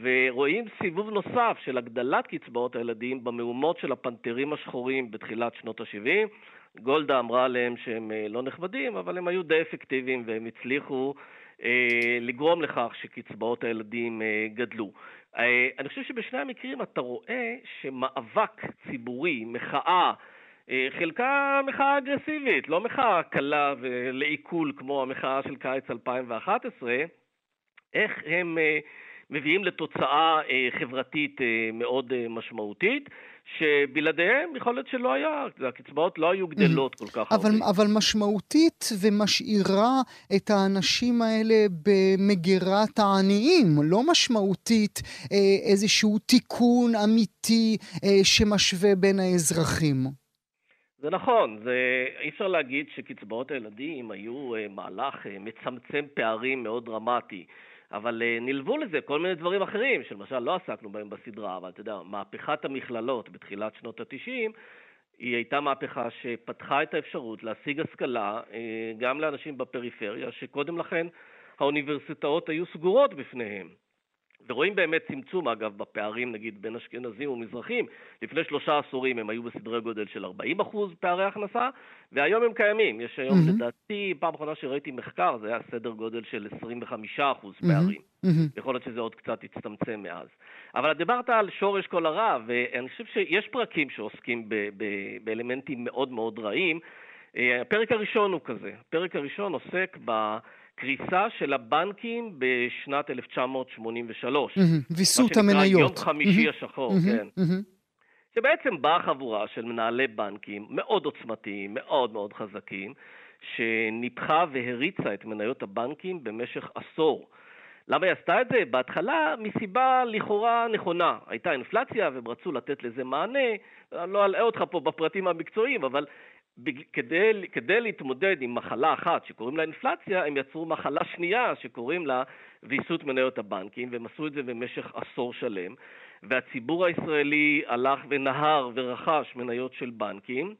ורואים סיבוב נוסף של הגדלת קצבאות הילדים במהומות של הפנתרים השחורים בתחילת שנות ה-70. גולדה אמרה עליהם שהם אה, לא נכבדים, אבל הם היו די אפקטיביים והם הצליחו אה, לגרום לכך שקצבאות הילדים אה, גדלו. אה, אני חושב שבשני המקרים אתה רואה שמאבק ציבורי, מחאה, אה, חלקה מחאה אגרסיבית, לא מחאה קלה ולעיכול כמו המחאה של קיץ 2011, איך הם... אה, מביאים לתוצאה אה, חברתית אה, מאוד אה, משמעותית, שבלעדיהם יכול להיות שלא היה, הקצבאות לא היו גדלות כל כך אבל, הרבה. אבל משמעותית ומשאירה את האנשים האלה במגירת העניים, לא משמעותית איזשהו תיקון אמיתי שמשווה בין האזרחים. זה נכון, זה, אי אפשר להגיד שקצבאות הילדים היו מהלך מצמצם פערים מאוד דרמטי. אבל uh, נלוו לזה כל מיני דברים אחרים, שלמשל לא עסקנו בהם בסדרה, אבל אתה יודע, מהפכת המכללות בתחילת שנות ה-90, היא הייתה מהפכה שפתחה את האפשרות להשיג השכלה uh, גם לאנשים בפריפריה, שקודם לכן האוניברסיטאות היו סגורות בפניהם. ורואים באמת צמצום, אגב, בפערים, נגיד, בין אשכנזים ומזרחים. לפני שלושה עשורים הם היו בסדרי גודל של 40 אחוז פערי הכנסה, והיום הם קיימים. יש היום, mm-hmm. לדעתי, פעם אחרונה שראיתי מחקר, זה היה סדר גודל של 25 אחוז פערים. Mm-hmm. יכול להיות שזה עוד קצת הצטמצם מאז. אבל דיברת על שורש כל הרע, ואני חושב שיש פרקים שעוסקים ב- ב- באלמנטים מאוד מאוד רעים. אה, הפרק הראשון הוא כזה. הפרק הראשון עוסק ב... קריסה של הבנקים בשנת 1983. ויסות המניות. יום חמישי השחור, כן. שבעצם באה חבורה של מנהלי בנקים מאוד עוצמתיים, מאוד מאוד חזקים, שניפחה והריצה את מניות הבנקים במשך עשור. למה היא עשתה את זה? בהתחלה מסיבה לכאורה נכונה. הייתה אינפלציה והם רצו לתת לזה מענה. אני לא אלאה אותך פה בפרטים המקצועיים, אבל כדי, כדי להתמודד עם מחלה אחת שקוראים לה אינפלציה, הם יצרו מחלה שנייה שקוראים לה ויסות מניות הבנקים, והם עשו את זה במשך עשור שלם. והציבור הישראלי הלך ונהר ורכש מניות של בנקים,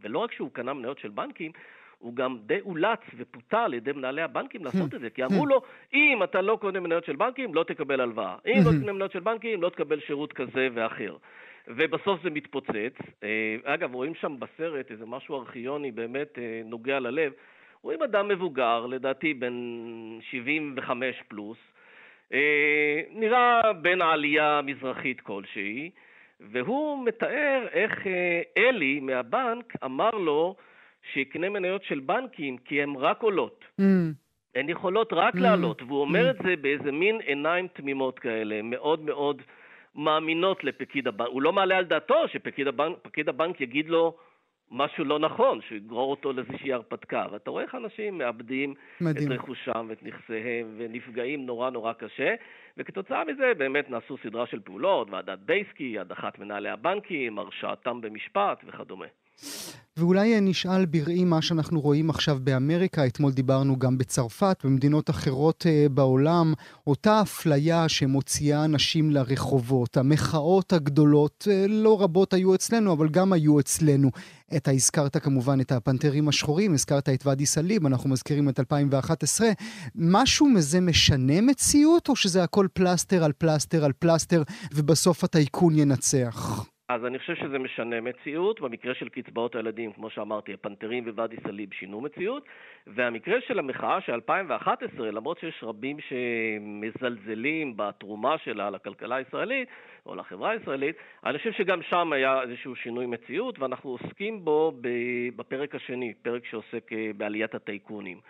ולא רק שהוא קנה מניות של בנקים, הוא גם די אולץ ופותה על ידי מנהלי הבנקים לעשות את זה, כי אמרו לו, אם אתה לא קונה מניות של בנקים, לא תקבל הלוואה. אם לא קונה מניות של בנקים, לא תקבל שירות כזה ואחר. ובסוף זה מתפוצץ. אה, אגב, רואים שם בסרט איזה משהו ארכיוני באמת אה, נוגע ללב. רואים אדם מבוגר, לדעתי בן 75 פלוס, אה, נראה בן העלייה המזרחית כלשהי, והוא מתאר איך אלי מהבנק אמר לו שיקנה מניות של בנקים כי הן רק עולות. Mm. הן יכולות רק mm. לעלות, והוא אומר mm. את זה באיזה מין עיניים תמימות כאלה, מאוד מאוד מאמינות לפקיד הבנק. הוא לא מעלה על דעתו שפקיד הבנק, הבנק יגיד לו משהו לא נכון, שיגרור אותו לאיזושהי הרפתקה. ואתה רואה איך אנשים מאבדים מדהים. את רכושם ואת נכסיהם ונפגעים נורא נורא קשה, וכתוצאה מזה באמת נעשו סדרה של פעולות, ועדת בייסקי, הדחת מנהלי הבנקים, הרשעתם במשפט וכדומה. ואולי נשאל בראי מה שאנחנו רואים עכשיו באמריקה, אתמול דיברנו גם בצרפת, במדינות אחרות אה, בעולם, אותה אפליה שמוציאה אנשים לרחובות. המחאות הגדולות, אה, לא רבות היו אצלנו, אבל גם היו אצלנו. אתה הזכרת כמובן את הפנתרים השחורים, הזכרת את ואדי סאליב, אנחנו מזכירים את 2011. משהו מזה משנה מציאות, או שזה הכל פלסטר על פלסטר על פלסטר, ובסוף הטייקון ינצח? אז אני חושב שזה משנה מציאות. במקרה של קצבאות הילדים, כמו שאמרתי, הפנתרים וואדי סאליב שינו מציאות. והמקרה של המחאה של 2011, למרות שיש רבים שמזלזלים בתרומה שלה לכלכלה הישראלית או לחברה הישראלית, אני חושב שגם שם היה איזשהו שינוי מציאות, ואנחנו עוסקים בו בפרק השני, פרק שעוסק אה, בעליית הטייקונים.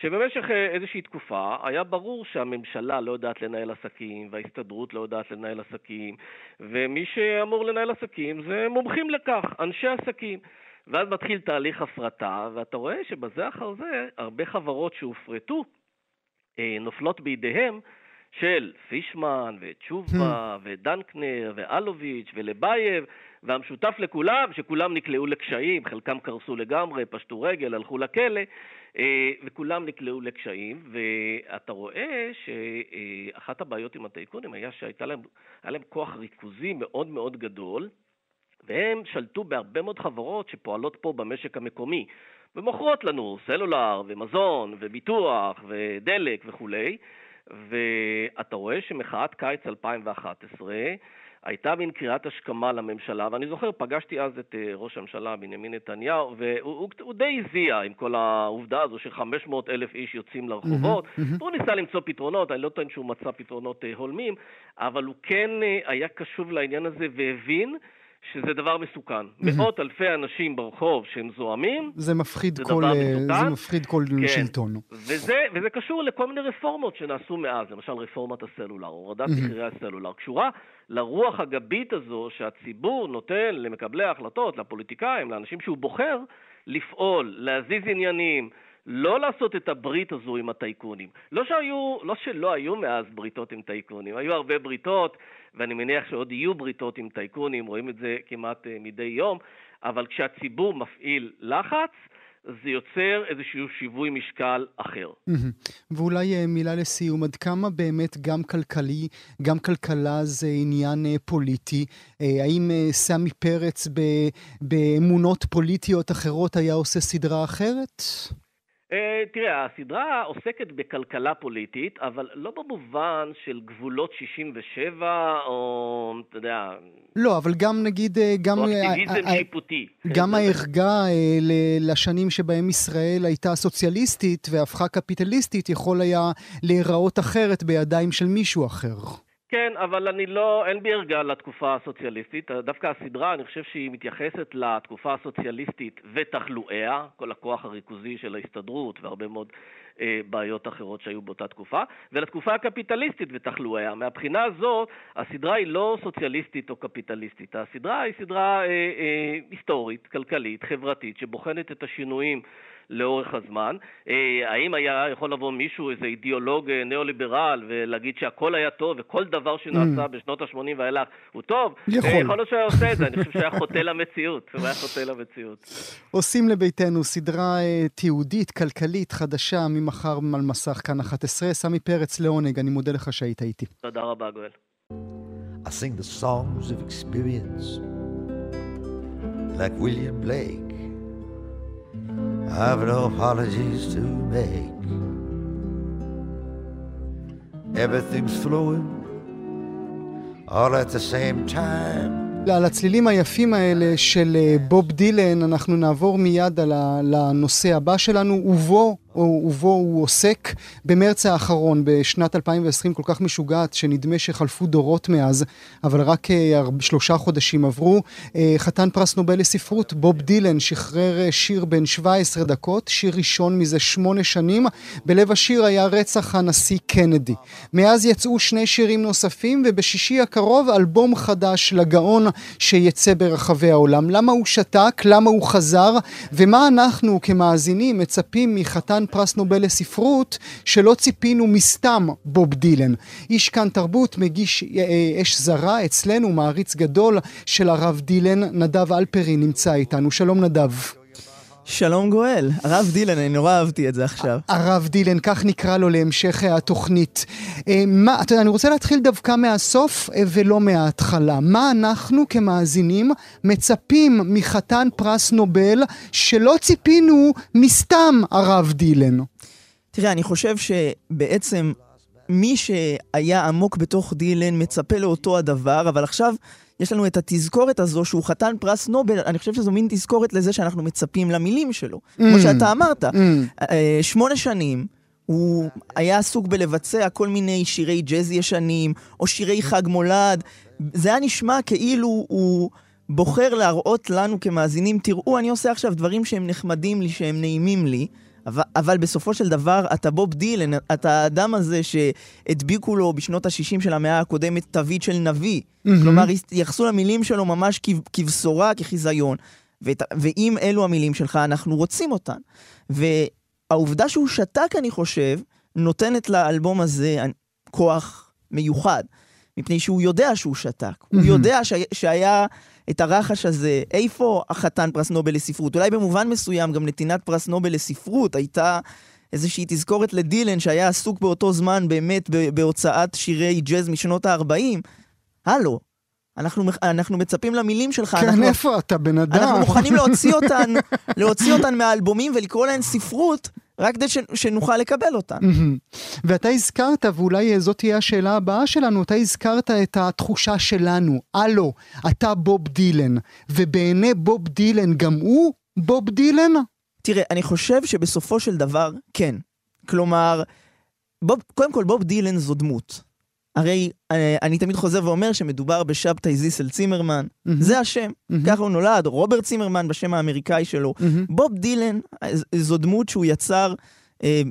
שבמשך אה, איזושהי תקופה היה ברור שהממשלה לא יודעת לנהל עסקים וההסתדרות לא יודעת לנהל עסקים ומי שאמור לנהל עסקים זה מומחים לכך, אנשי עסקים. ואז מתחיל תהליך הפרטה, ואתה רואה שבזה אחר זה הרבה חברות שהופרטו אה, נופלות בידיהם של פישמן ותשובה hmm. ודנקנר ואלוביץ' ולבייב, והמשותף לכולם, שכולם נקלעו לקשיים, חלקם קרסו לגמרי, פשטו רגל, הלכו לכלא, אה, וכולם נקלעו לקשיים, ואתה רואה שאחת הבעיות עם הטייקונים היה שהיה להם, להם כוח ריכוזי מאוד מאוד גדול, והם שלטו בהרבה מאוד חברות שפועלות פה במשק המקומי, ומוכרות לנו סלולר ומזון וביטוח ודלק וכולי, ואתה רואה שמחאת קיץ 2011 הייתה מין קריאת השכמה לממשלה, ואני זוכר, פגשתי אז את אה, ראש הממשלה בנימין נתניהו, והוא הוא, הוא די הזיע עם כל העובדה הזו ש-500 אלף איש יוצאים לרחובות. והוא ניסה למצוא פתרונות, אני לא טוען שהוא מצא פתרונות אה, הולמים, אבל הוא כן אה, היה קשוב לעניין הזה והבין שזה דבר מסוכן. Mm-hmm. מאות אלפי אנשים ברחוב שהם זועמים, זה מפחיד זה כל, מסוכן. זה מפחיד כל כן. שלטון. וזה, וזה קשור לכל מיני רפורמות שנעשו מאז, למשל רפורמת הסלולר, הורדת mm-hmm. מחירי הסלולר, קשורה לרוח הגבית הזו שהציבור נותן למקבלי ההחלטות, לפוליטיקאים, לאנשים שהוא בוחר, לפעול, להזיז עניינים, לא לעשות את הברית הזו עם הטייקונים. לא שהיו, לא שלא היו מאז בריתות עם טייקונים, היו הרבה בריתות, ואני מניח שעוד יהיו בריתות עם טייקונים, רואים את זה כמעט אה, מדי יום, אבל כשהציבור מפעיל לחץ, זה יוצר איזשהו שיווי משקל אחר. ואולי אה, מילה לסיום, עד כמה באמת גם כלכלי, גם כלכלה זה עניין אה, פוליטי? האם סמי פרץ באמונות פוליטיות אחרות היה עושה סדרה אחרת? אה, תראה, הסדרה עוסקת בכלכלה פוליטית, אבל לא במובן של גבולות 67, או, אתה יודע... לא, אבל גם נגיד... אה, גם... או אה, אקטיביזם שיפוטי. גם כן. הערגה לשנים שבהם ישראל הייתה סוציאליסטית והפכה קפיטליסטית יכול היה להיראות אחרת בידיים של מישהו אחר. כן, אבל אני לא, אין בי ערגה לתקופה הסוציאליסטית. דווקא הסדרה, אני חושב שהיא מתייחסת לתקופה הסוציאליסטית ותחלואיה, כל הכוח הריכוזי של ההסתדרות והרבה מאוד אה, בעיות אחרות שהיו באותה תקופה, ולתקופה הקפיטליסטית ותחלואיה. מהבחינה הזאת, הסדרה היא לא סוציאליסטית או קפיטליסטית. הסדרה היא סדרה אה, אה, היסטורית, כלכלית, חברתית, שבוחנת את השינויים לאורך הזמן. אה, האם היה יכול לבוא מישהו, איזה אידיאולוג אה, ניאו-ליברל, ולהגיד שהכל היה טוב וכל דבר שנעשה mm. בשנות ה-80 ואילך הוא טוב? יכול. יכול להיות שהיה עושה את זה, אני חושב שהיה חוטא למציאות. הוא היה חוטא למציאות. עושים לביתנו סדרה תיעודית, כלכלית, חדשה, ממחר על מסך כאן 11. סמי פרץ לעונג, אני מודה לך שהיית איתי. תודה רבה, גואל. I sing the songs of experience like William Blake. I've no apologies to make. Everything's flowing all at the same time. על הצלילים היפים האלה של אה, בוב דילן אנחנו נעבור מיד לנושא הבא שלנו, ובו ובו הוא עוסק במרץ האחרון, בשנת 2020 כל כך משוגעת, שנדמה שחלפו דורות מאז, אבל רק אה, שלושה חודשים עברו. אה, חתן פרס נובל לספרות, בוב דילן, שחרר אה, שיר בן 17 דקות, שיר ראשון מזה שמונה שנים. בלב השיר היה רצח הנשיא קנדי. מאז יצאו שני שירים נוספים, ובשישי הקרוב אלבום חדש לגאון שיצא ברחבי העולם. למה הוא שתק? למה הוא חזר? ומה אנחנו כמאזינים מצפים מחתן חתן פרס נובל לספרות, שלא ציפינו מסתם בוב דילן. איש כאן תרבות, מגיש אה, אה, אש זרה, אצלנו מעריץ גדול של הרב דילן, נדב אלפרי נמצא איתנו. שלום נדב. שלום גואל, הרב דילן, אני נורא אהבתי את זה עכשיו. הרב דילן, כך נקרא לו להמשך התוכנית. אה, מה, אתה יודע, אני רוצה להתחיל דווקא מהסוף ולא מההתחלה. מה אנחנו כמאזינים מצפים מחתן פרס נובל שלא ציפינו מסתם הרב דילן? תראה, אני חושב שבעצם מי שהיה עמוק בתוך דילן מצפה לאותו הדבר, אבל עכשיו יש לנו את התזכורת הזו שהוא חתן פרס נובל, אני חושב שזו מין תזכורת לזה שאנחנו מצפים למילים שלו. Mm. כמו שאתה אמרת, mm. אה, שמונה שנים. הוא היה עסוק בלבצע כל מיני שירי ג'אז ישנים, או שירי חג מולד. זה היה נשמע כאילו הוא בוחר להראות לנו כמאזינים, תראו, אני עושה עכשיו דברים שהם נחמדים לי, שהם נעימים לי, אבל, אבל בסופו של דבר, אתה בוב דילן, אתה האדם הזה שהדביקו לו בשנות ה-60 של המאה הקודמת תווית של נביא. Mm-hmm. כלומר, התייחסו למילים שלו ממש כבשורה, כחיזיון. ואת, ואם אלו המילים שלך, אנחנו רוצים אותן. והעובדה שהוא שתק, אני חושב, נותנת לאלבום הזה כוח מיוחד. מפני שהוא יודע שהוא שתק. Mm-hmm. הוא יודע ש... שהיה את הרחש הזה, איפה החתן פרס נובל לספרות? אולי במובן מסוים גם נתינת פרס נובל לספרות הייתה איזושהי תזכורת לדילן שהיה עסוק באותו זמן באמת בהוצאת שירי ג'אז משנות ה-40. הלו, אנחנו, אנחנו מצפים למילים שלך. כן, אנחנו, איפה אתה, בן אדם? אנחנו מוכנים להוציא אותן, להוציא אותן מהאלבומים ולקרוא להן ספרות, רק כדי שנוכל לקבל אותן. ואתה הזכרת, ואולי זאת תהיה השאלה הבאה שלנו, אתה הזכרת את התחושה שלנו, הלו, אתה בוב דילן, ובעיני בוב דילן גם הוא בוב דילן? תראה, אני חושב שבסופו של דבר, כן. כלומר, בוב, קודם כל, בוב דילן זו דמות. הרי אה, אני תמיד חוזר ואומר שמדובר בשבתאי זיסל צימרמן, mm-hmm. זה השם, mm-hmm. ככה הוא נולד, רוברט צימרמן בשם האמריקאי שלו. Mm-hmm. בוב דילן אה, זו דמות שהוא יצר אה,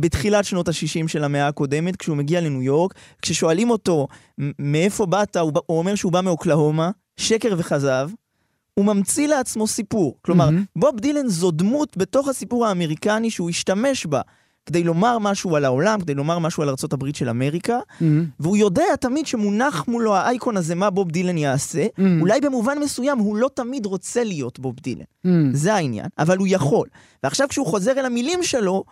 בתחילת שנות ה-60 של המאה הקודמת, כשהוא מגיע לניו יורק, כששואלים אותו מאיפה באת, הוא, הוא אומר שהוא בא מאוקלהומה, שקר וכזב, הוא ממציא לעצמו סיפור. כלומר, mm-hmm. בוב דילן זו דמות בתוך הסיפור האמריקני שהוא השתמש בה. כדי לומר משהו על העולם, כדי לומר משהו על ארה"ב של אמריקה, mm-hmm. והוא יודע תמיד שמונח מולו האייקון הזה מה בוב דילן יעשה, mm-hmm. אולי במובן מסוים הוא לא תמיד רוצה להיות בוב דילן. Mm-hmm. זה העניין, אבל הוא יכול. ועכשיו כשהוא חוזר אל המילים שלו,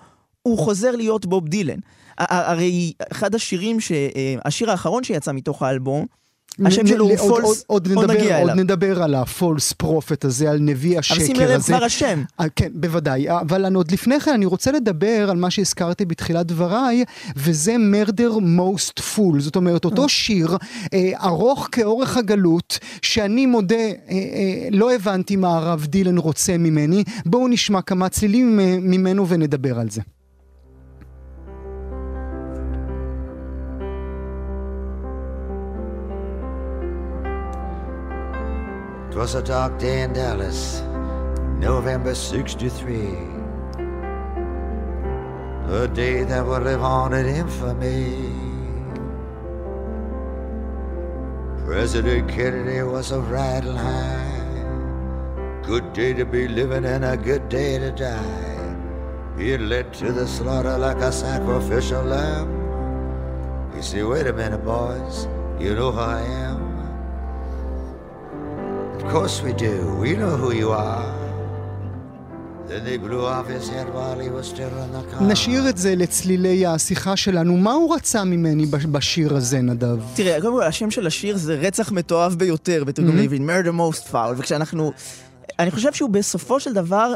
הוא חוזר להיות בוב דילן. הרי אחד השירים, ש... אה, השיר האחרון שיצא מתוך האלבום, השם שלו הוא False, עוד, עוד נדבר, עוד נדבר על ה False Prophet הזה, על נביא השקר הזה. אבל שים לב כבר השם. אה, כן, בוודאי. אבל עוד לפני כן אני רוצה לדבר על מה שהזכרתי בתחילת דבריי, וזה מרדר מוסט פול. זאת אומרת, אותו אה. שיר אה, ארוך כאורך הגלות, שאני מודה, לא הבנתי מה הרב דילן רוצה ממני. בואו נשמע כמה צלילים ממנו ונדבר על זה. 'Twas a dark day in Dallas, November 63. A day that will live on in infamy. President Kennedy was a riding high. Good day to be living and a good day to die. being led to the slaughter like a sacrificial lamb. You say, wait a minute, boys, you know who I am? Of course we do, we know who you are. Then they blew off his head while he was still in the car. נשאיר את זה לצלילי השיחה שלנו. מה הוא רצה ממני בש- בשיר הזה, נדב? תראה, קודם כל, השם של השיר זה רצח מתועב ביותר, בתרגום לעברית, murder most foul, וכשאנחנו... אני חושב שהוא בסופו של דבר,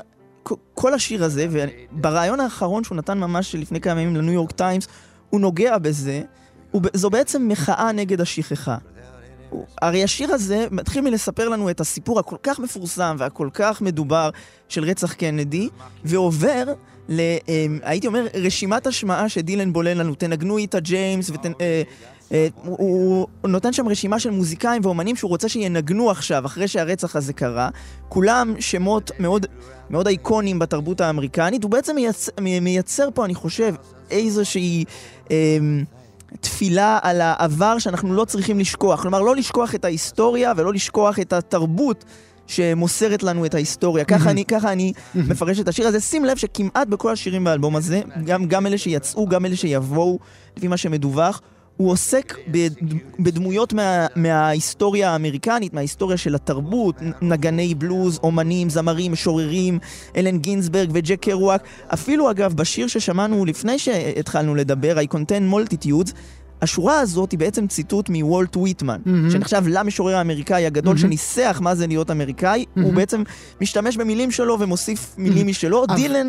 כל השיר הזה, וברעיון האחרון שהוא נתן ממש לפני כמה ימים לניו יורק טיימס, הוא נוגע בזה, זו בעצם מחאה נגד השכחה. הרי השיר הזה מתחיל מלספר לנו את הסיפור הכל כך מפורסם והכל כך מדובר של רצח קנדי, ועובר ל... אמ, הייתי אומר, רשימת השמעה שדילן בולל לנו, תנגנו איתה ג'יימס, ותנ... אה, אה, הוא, נותן שם רשימה של מוזיקאים ואומנים שהוא רוצה שינגנו עכשיו, אחרי שהרצח הזה קרה. כולם שמות מאוד, מאוד אייקונים בתרבות האמריקנית. הוא בעצם מייצר, מייצר פה, אני חושב, איזושהי... אה, תפילה על העבר שאנחנו לא צריכים לשכוח. כלומר, לא לשכוח את ההיסטוריה ולא לשכוח את התרבות שמוסרת לנו את ההיסטוריה. ככה אני, ככה אני מפרש את השיר הזה. שים לב שכמעט בכל השירים באלבום הזה, גם, גם אלה שיצאו, גם אלה שיבואו, לפי מה שמדווח, הוא עוסק בד- בדמויות מה, מההיסטוריה האמריקנית, מההיסטוריה של התרבות, נגני בלוז, אומנים, זמרים, משוררים, אלן גינזברג וג'ק קרואק. אפילו אגב, בשיר ששמענו לפני שהתחלנו לדבר, I contain multitudes, השורה הזאת היא בעצם ציטוט מוולט וויטמן, מהמם. שנחשב למשורר האמריקאי הגדול מהמם. שניסח מה זה להיות אמריקאי, הוא מהמם. בעצם משתמש במילים שלו ומוסיף מילים משלו. אבל- דילן,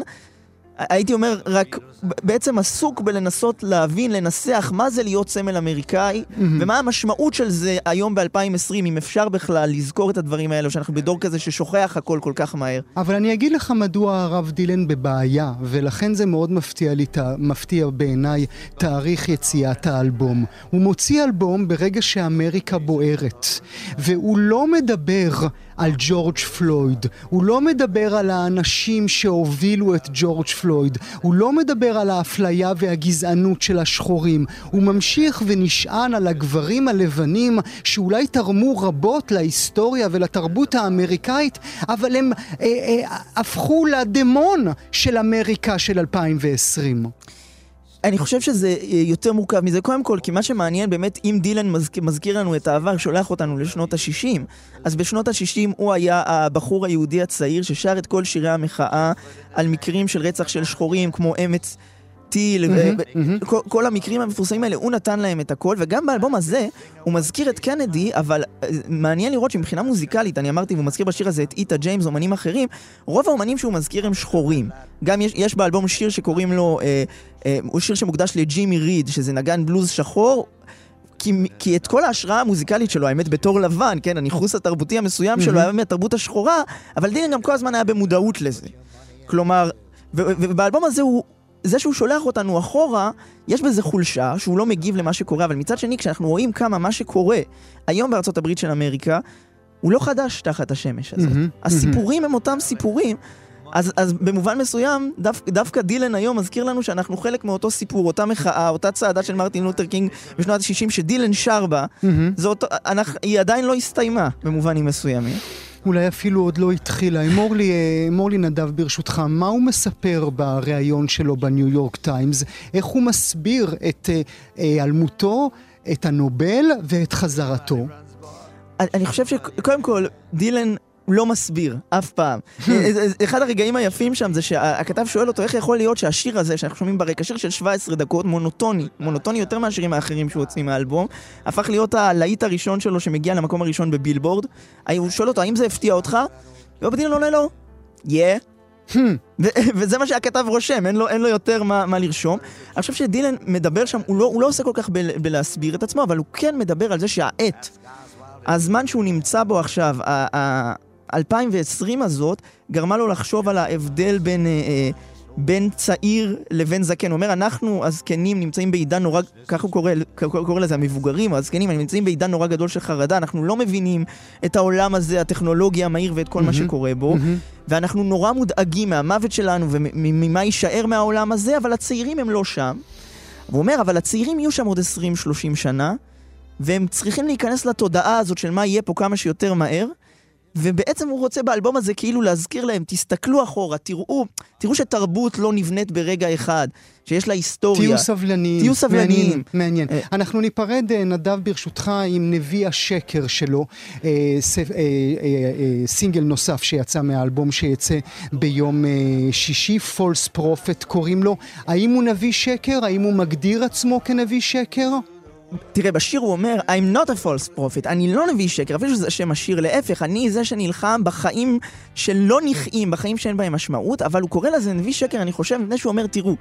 הייתי אומר, רק ב- בעצם עסוק בלנסות להבין, לנסח מה זה להיות סמל אמריקאי. ומה המשמעות של זה היום ב-2020, אם אפשר בכלל לזכור את הדברים האלו, שאנחנו בדור כזה ששוכח הכל כל כך מהר. אבל אני אגיד לך מדוע הרב דילן בבעיה, ולכן זה מאוד מפתיע לי, מפתיע בעיניי תאריך יציאת האלבום. הוא מוציא אלבום ברגע שאמריקה בוערת, והוא לא מדבר על ג'ורג' פלויד, הוא לא מדבר על האנשים שהובילו את ג'ורג' פלויד, הוא לא מדבר על האפליה והגזענות של השחורים, הוא ממשיך ונשען על הגברים הלבנים שאולי תרמו רבות להיסטוריה ולתרבות האמריקאית, אבל הם אה, אה, הפכו לדמון של אמריקה של 2020. אני חושב שזה אה, יותר מורכב מזה. קודם כל, כי מה שמעניין באמת, אם דילן מזכיר, מזכיר לנו את העבר, שולח אותנו לשנות ה-60, אז בשנות ה-60 הוא היה הבחור היהודי הצעיר ששר את כל שירי המחאה על מקרים של רצח של שחורים, כמו אמץ טיל, ו- כל, כל המקרים המפורסמים האלה, הוא נתן להם את הכל, וגם באלבום הזה הוא מזכיר את קנדי, אבל אה, מעניין לראות שמבחינה מוזיקלית, אני אמרתי, והוא מזכיר בשיר הזה את איטה ג'יימס, אומנים אחרים, רוב האומנים שהוא מזכיר הם שחורים. גם יש, יש באלבום שיר שקוראים לו, אה, הוא שיר שמוקדש לג'ימי ריד, שזה נגן בלוז שחור. כי, כי את כל ההשראה המוזיקלית שלו, האמת בתור לבן, כן, הניכוס התרבותי המסוים שלו היה מהתרבות השחורה, אבל דילן גם כל הזמן היה במודעות לזה. כלומר, ובאלבום הזה הוא, זה שהוא שולח אותנו אחורה, יש בזה חולשה, שהוא לא מגיב למה שקורה, אבל מצד שני, כשאנחנו רואים כמה מה שקורה היום בארצות הברית של אמריקה, הוא לא חדש תחת השמש הזאת. הסיפורים הם אותם סיפורים. אז, אז במובן מסוים, דו, דווקא דילן היום מזכיר לנו שאנחנו חלק מאותו סיפור, אותה מחאה, אותה צעדה של מרטין לותר קינג בשנות ה-60 שדילן שר בה, זה אותו, אנחנו, היא עדיין לא הסתיימה במובנים מסוימים. אולי אפילו עוד לא התחילה. אמור לי, אה, אמור לי נדב ברשותך, מה הוא מספר בריאיון שלו בניו יורק טיימס? איך הוא מסביר את אה, היעלמותו, את הנובל ואת חזרתו? אני חושב שקודם כל, דילן לא מסביר, אף פעם. אחד הרגעים היפים שם זה שהכתב שואל אותו איך יכול להיות שהשיר הזה, שאנחנו שומעים ברקע, שיר של 17 דקות, מונוטוני, מונוטוני יותר מהשירים האחרים שהוא הוציא מהאלבום, הפך להיות הלהיט הראשון שלו שמגיע למקום הראשון בבילבורד. הוא שואל אותו, האם זה הפתיע אותך? ובוב דילן עונה לו. ו- וזה מה שהכתב רושם, אין לו, אין לו יותר מה, מה לרשום. אני חושב שדילן מדבר שם, הוא לא, הוא לא עושה כל כך ב- בלהסביר את עצמו, אבל הוא כן מדבר על זה שהעת, הזמן שהוא נמצא בו עכשיו, 2020 הזאת, גרמה לו לחשוב על ההבדל בין, אה, אה, בין צעיר לבין זקן. הוא אומר, אנחנו הזקנים נמצאים בעידן נורא, ככה הוא קורא, קורא, קורא לזה, המבוגרים, הזקנים, נמצאים בעידן נורא גדול של חרדה, אנחנו לא מבינים את העולם הזה, הטכנולוגיה המהיר ואת כל מה שקורה בו, ואנחנו נורא מודאגים מהמוות שלנו וממה יישאר מהעולם הזה, אבל הצעירים הם לא שם. והוא אומר, אבל הצעירים יהיו שם עוד 20-30 שנה, והם צריכים להיכנס לתודעה הזאת של מה יהיה פה כמה שיותר מהר, ובעצם הוא רוצה באלבום הזה כאילו להזכיר להם, תסתכלו אחורה, תראו, תראו שתרבות לא נבנית ברגע אחד, שיש לה היסטוריה. תהיו סבלניים. תהיו סבלניים. מעניין. מעניין. אה. אנחנו ניפרד, אה, נדב, ברשותך, עם נביא השקר שלו, אה, ס, אה, אה, אה, סינגל נוסף שיצא מהאלבום שיצא ביום אה, שישי, False Prophet קוראים לו. האם הוא נביא שקר? האם הוא מגדיר עצמו כנביא שקר? תראה, בשיר הוא אומר, I'm not a false prophet, אני לא נביא שקר, אפילו שזה שם השיר, להפך, אני זה שנלחם בחיים שלא נכאים, בחיים שאין בהם משמעות, אבל הוא קורא לזה נביא שקר, אני חושב, מפני שהוא אומר, תראו,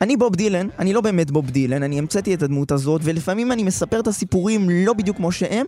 אני בוב דילן, אני לא באמת בוב דילן, אני המצאתי את הדמות הזאת, ולפעמים אני מספר את הסיפורים לא בדיוק כמו שהם,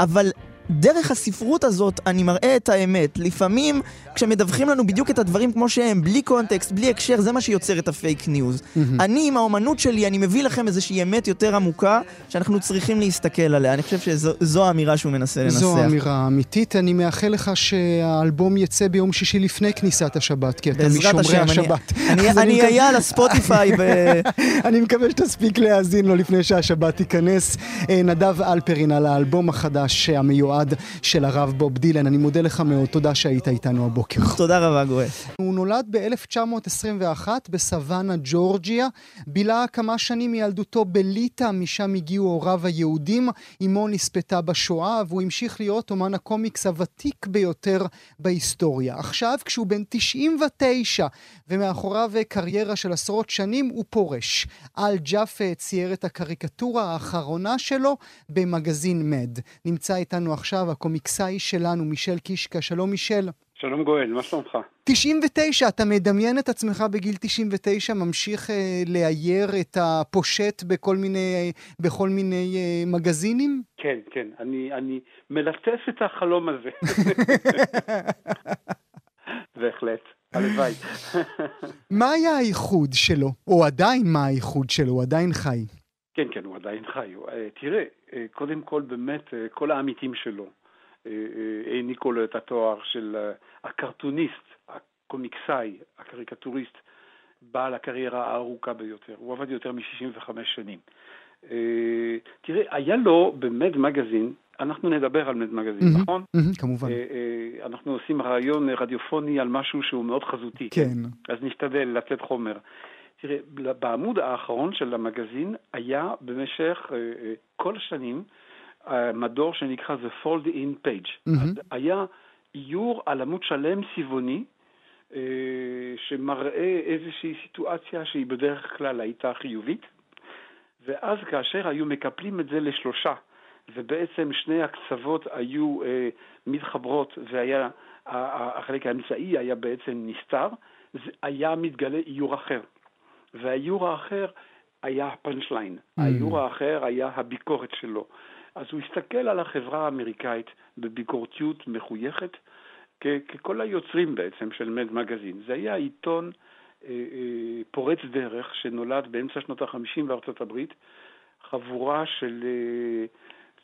אבל דרך הספרות הזאת אני מראה את האמת. לפעמים כשמדווחים לנו בדיוק את הדברים כמו שהם, בלי קונטקסט, בלי הקשר, זה מה שיוצר את ה fake news. Mm-hmm. אני עם האומנות שלי, אני מביא לכם איזושהי אמת יותר עמוקה, שאנחנו צריכים להסתכל עליה. אני חושב שזו האמירה שהוא מנסה לנסח. זו אמירה אמיתית. אני מאחל לך שהאלבום יצא ביום שישי לפני כניסת השבת, כי אתה משומרי השבת. אני אהיה על הספוטיפיי. אני מקווה שתספיק להאזין לו לפני שהשבת תיכנס. אה, נדב אלפרין על האלבום החדש המיועד. המיועד של הרב בוב דילן. אני מודה לך מאוד, תודה שהיית איתנו הבוקר. תודה רבה, גואל. הוא נולד ב-1921 בסוואנה, ג'ורג'יה. בילה כמה שנים מילדותו בליטא, משם הגיעו הוריו היהודים. אמו נספתה בשואה, והוא המשיך להיות אומן הקומיקס הוותיק ביותר בהיסטוריה. עכשיו, כשהוא בן 99 ומאחוריו קריירה של עשרות שנים, הוא פורש. אל ג'אפה צייר את הקריקטורה האחרונה שלו במגזין מד. נמצא איתנו עכשיו הקומיקסאי שלנו, מישל קישקה. שלום מישל. שלום גואל, מה שלומך? 99, אתה מדמיין את עצמך בגיל 99, ממשיך אה, לאייר את הפושט בכל מיני, בכל מיני אה, מגזינים? כן, כן, אני, אני מלטף את החלום הזה. בהחלט, הלוואי. מה היה הייחוד שלו? או עדיין מה הייחוד שלו? הוא עדיין חי. כן, כן, הוא עדיין חי. אה, תראה, אה, קודם כל באמת אה, כל העמיתים שלו העניקו לו את התואר של הקרטוניסט, הקומיקסאי, הקריקטוריסט, בעל הקריירה הארוכה ביותר. הוא עבד יותר מ-65 שנים. תראה, היה לו במד מגזין, אנחנו נדבר על מד מגזין, נכון? כמובן. אנחנו עושים רעיון רדיופוני על משהו שהוא מאוד חזותי. כן. אז נשתדל לתת חומר. תראה, בעמוד האחרון של המגזין היה במשך uh, uh, כל השנים uh, מדור שנקרא The Fold In Page. Mm-hmm. היה איור על עמוד שלם צבעוני, שמראה איזושהי סיטואציה שהיא בדרך כלל הייתה חיובית, ואז כאשר היו מקפלים את זה לשלושה, ובעצם שני הקצוות היו uh, מתחברות, והיה, החלק האמצעי היה בעצם נסתר, זה היה מתגלה איור אחר. והאיור האחר היה הפאנצ' ליין, mm. האיור האחר היה הביקורת שלו. אז הוא הסתכל על החברה האמריקאית בביקורתיות מחויכת, ככל היוצרים בעצם של מד מגזין. זה היה עיתון אה, אה, פורץ דרך שנולד באמצע שנות החמישים בארצות הברית, חבורה של אה,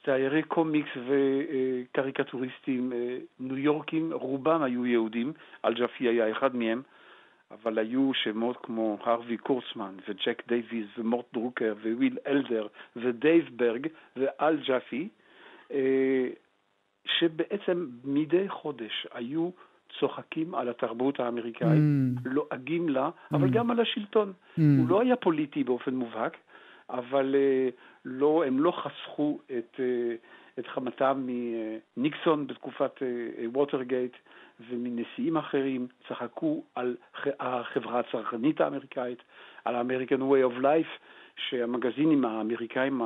ציירי קומיקס וקריקטוריסטים אה, ניו יורקים, רובם היו יהודים, אל ג'אפי היה אחד מהם. אבל היו שמות כמו הרווי קורצמן וג'ק דייוויז ומורט דרוקר וויל אלדר ודייב ברג ואל ג'אפי, אה, שבעצם מדי חודש היו צוחקים על התרבות האמריקאית, mm. לועגים לה, mm. אבל גם על השלטון. Mm. הוא לא היה פוליטי באופן מובהק, אבל uh, לא, הם לא חסכו את, uh, את חמתם מניקסון בתקופת ווטרגייט. Uh, ומנשיאים אחרים צחקו על החברה הצרכנית האמריקאית, על ה-American Way of Life, שהמגזינים האמריקאים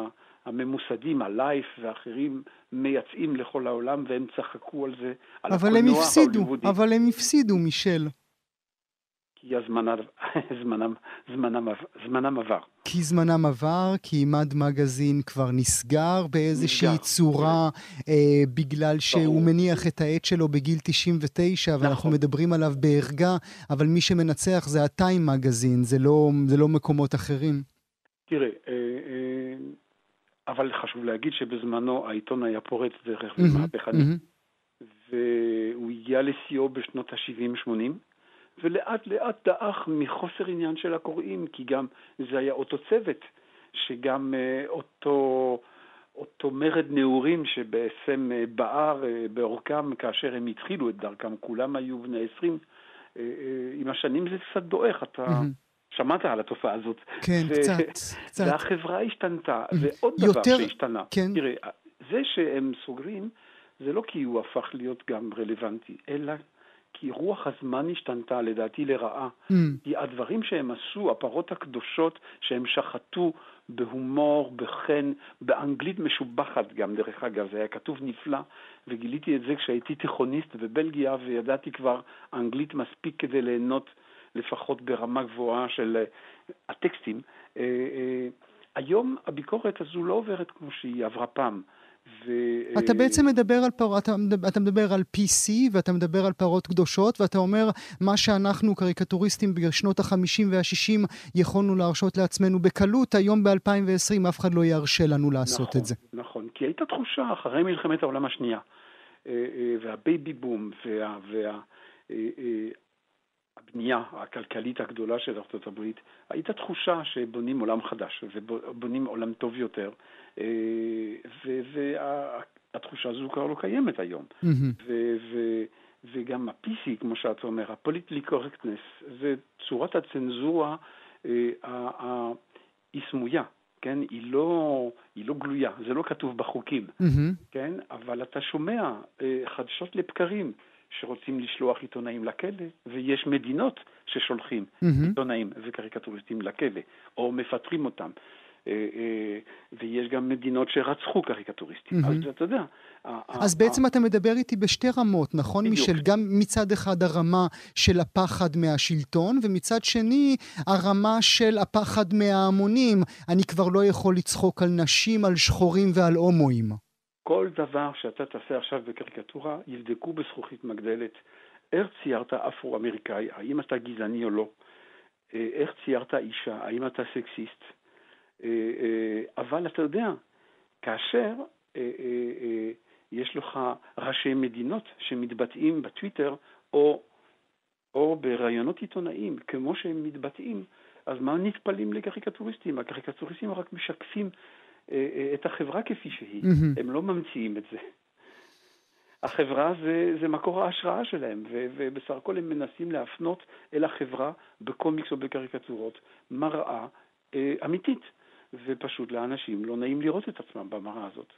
הממוסדים, ה-Life ואחרים, מייצאים לכל העולם, והם צחקו על זה, על הקולנוע ההוליוודי. אבל הם הפסידו, מישל. כי הזמנם, זמנם, זמנם, זמנם עבר. כי זמנם עבר, כי מד מגזין כבר נסגר באיזושהי נסגר. צורה, אה, בגלל שהוא ברור. מניח את העט שלו בגיל 99, נכון. ואנחנו מדברים עליו בערגה, אבל מי שמנצח זה הטיים מגזין, זה לא, זה לא מקומות אחרים. תראה, אה, אה, אבל חשוב להגיד שבזמנו העיתון היה פורץ דרך mm-hmm, ומהפכני, mm-hmm. והוא הגיע לשיאו בשנות ה-70-80. ולאט לאט דעך מחוסר עניין של הקוראים, כי גם זה היה אותו צוות, שגם uh, אותו, אותו מרד נעורים שבעצם בער בעורקם כאשר הם התחילו את דרכם, כולם היו בני 20. עם השנים זה קצת דועך, אתה... שמעת על התופעה הזאת. כן, ו- קצת, קצת. והחברה השתנתה, ועוד דבר יותר... שהשתנה. כן. תראה, זה שהם סוגרים, זה לא כי הוא הפך להיות גם רלוונטי, אלא כי רוח הזמן השתנתה, לדעתי לרעה. Mm. כי הדברים שהם עשו, הפרות הקדושות שהם שחטו בהומור, בחן, באנגלית משובחת גם, דרך אגב, זה היה כתוב נפלא, וגיליתי את זה כשהייתי תיכוניסט בבלגיה, וידעתי כבר אנגלית מספיק כדי ליהנות לפחות ברמה גבוהה של אה, הטקסטים. אה, אה, היום הביקורת הזו לא עוברת כמו שהיא עברה פעם. ו... אתה בעצם מדבר על פרות, אתה, אתה מדבר על PC ואתה מדבר על פרות קדושות ואתה אומר מה שאנחנו קריקטוריסטים בשנות ה-50 וה-60 יכולנו להרשות לעצמנו בקלות, היום ב-2020 אף אחד לא ירשה לנו לעשות נכון, את זה. נכון, כי הייתה תחושה אחרי מלחמת העולם השנייה והבייבי בום וה... וה הבנייה הכלכלית הגדולה של ארצות הברית, הייתה תחושה שבונים עולם חדש ובונים עולם טוב יותר, אה, והתחושה הזו כבר לא קיימת היום. וגם ה-PC, כמו שאתה אומר, ה-politically correctness, זה צורת הצנזורה אה, היא סמויה. כן? היא לא, היא לא גלויה, זה לא כתוב בחוקים. כן? אבל אתה שומע אה, חדשות לבקרים שרוצים לשלוח עיתונאים לכלא, ויש מדינות ששולחים mm-hmm. עיתונאים וקריקטוריסטים לכלא, או מפטרים אותם. אה, אה, ויש גם מדינות שרצחו קריקטוריסטים. Mm-hmm. אז אתה יודע... אז בעצם אתה מדבר איתי בשתי רמות, נכון? בדיוק. משל גם מצד אחד הרמה של הפחד מהשלטון, ומצד שני הרמה של הפחד מההמונים. אני כבר לא יכול לצחוק על נשים, על שחורים ועל הומואים. כל דבר שאתה תעשה עכשיו בקריקטורה, יבדקו בזכוכית מגדלת איך ציירת אפרו-אמריקאי, האם אתה גזעני או לא, אה, איך ציירת אישה, האם אתה סקסיסט. אה, אה, אבל אתה יודע, כאשר יש לך ראשי מדינות שמתבטאים בטוויטר או, או בראיונות עיתונאים כמו שהם מתבטאים, אז מה נטפלים לקריקטוריסטים? הקריקטוריסטים רק משקפים את החברה כפי שהיא. Mm-hmm. הם לא ממציאים את זה. החברה זה, זה מקור ההשראה שלהם, ו, ובסך הכל הם מנסים להפנות אל החברה בקומיקס או בקריקטורות מראה אה, אמיתית, ופשוט לאנשים לא נעים לראות את עצמם במראה הזאת.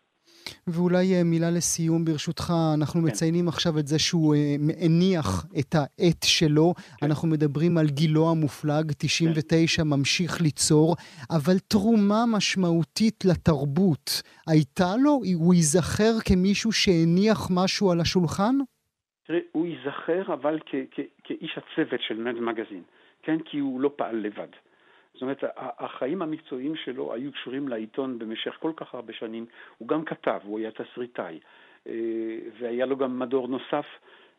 ואולי אה, מילה לסיום ברשותך, אנחנו כן. מציינים עכשיו את זה שהוא uh, הניח את העט שלו, כן. אנחנו מדברים על גילו המופלג, 99 כן. ממשיך ליצור, אבל תרומה משמעותית לתרבות, הייתה לו? הוא ייזכר כמישהו שהניח משהו על השולחן? תראה, הוא ייזכר אבל כ- כ- כאיש הצוות של מד מגזין, כן? כי הוא לא פעל לבד. זאת אומרת, החיים המקצועיים שלו היו קשורים לעיתון במשך כל כך הרבה שנים. הוא גם כתב, הוא היה תסריטאי, אה, והיה לו גם מדור נוסף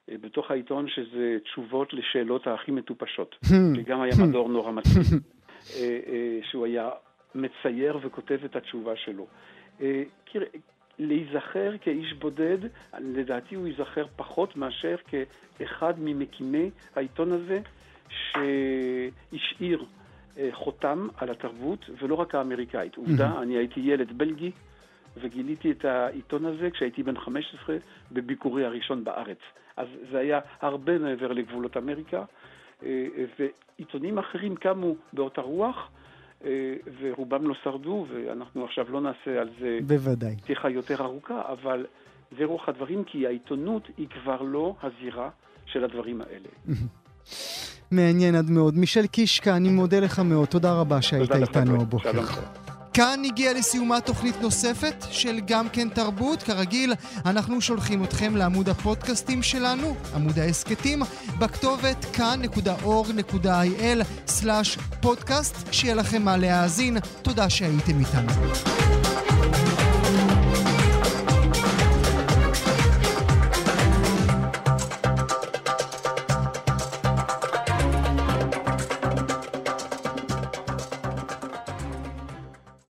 אה, בתוך העיתון, שזה תשובות לשאלות הכי מטופשות, שגם היה מדור נורא מתאים, אה, שהוא היה מצייר וכותב את התשובה שלו. להיזכר כאיש בודד, לדעתי הוא ייזכר פחות מאשר כאחד ממקימי העיתון הזה, שהשאיר חותם על התרבות, ולא רק האמריקאית. עובדה, אני הייתי ילד בלגי, וגיליתי את העיתון הזה כשהייתי בן 15 בביקורי הראשון בארץ. אז זה היה הרבה מעבר לגבולות אמריקה, אה, ועיתונים אחרים קמו באותה רוח, אה, ורובם לא שרדו, ואנחנו עכשיו לא נעשה על זה... בוודאי. שיחה יותר ארוכה, אבל זה רוח הדברים, כי העיתונות היא כבר לא הזירה של הדברים האלה. מעניין עד מאוד. מישל קישקה, אני מודה לך מאוד. תודה רבה שהיית איתנו הבוקר. כאן הגיעה לסיומה תוכנית נוספת של גם כן תרבות. כרגיל, אנחנו שולחים אתכם לעמוד הפודקאסטים שלנו, עמוד ההסכתים, בכתובת כאן.org.il/פודקאסט. שיהיה לכם מה להאזין. תודה שהייתם איתנו.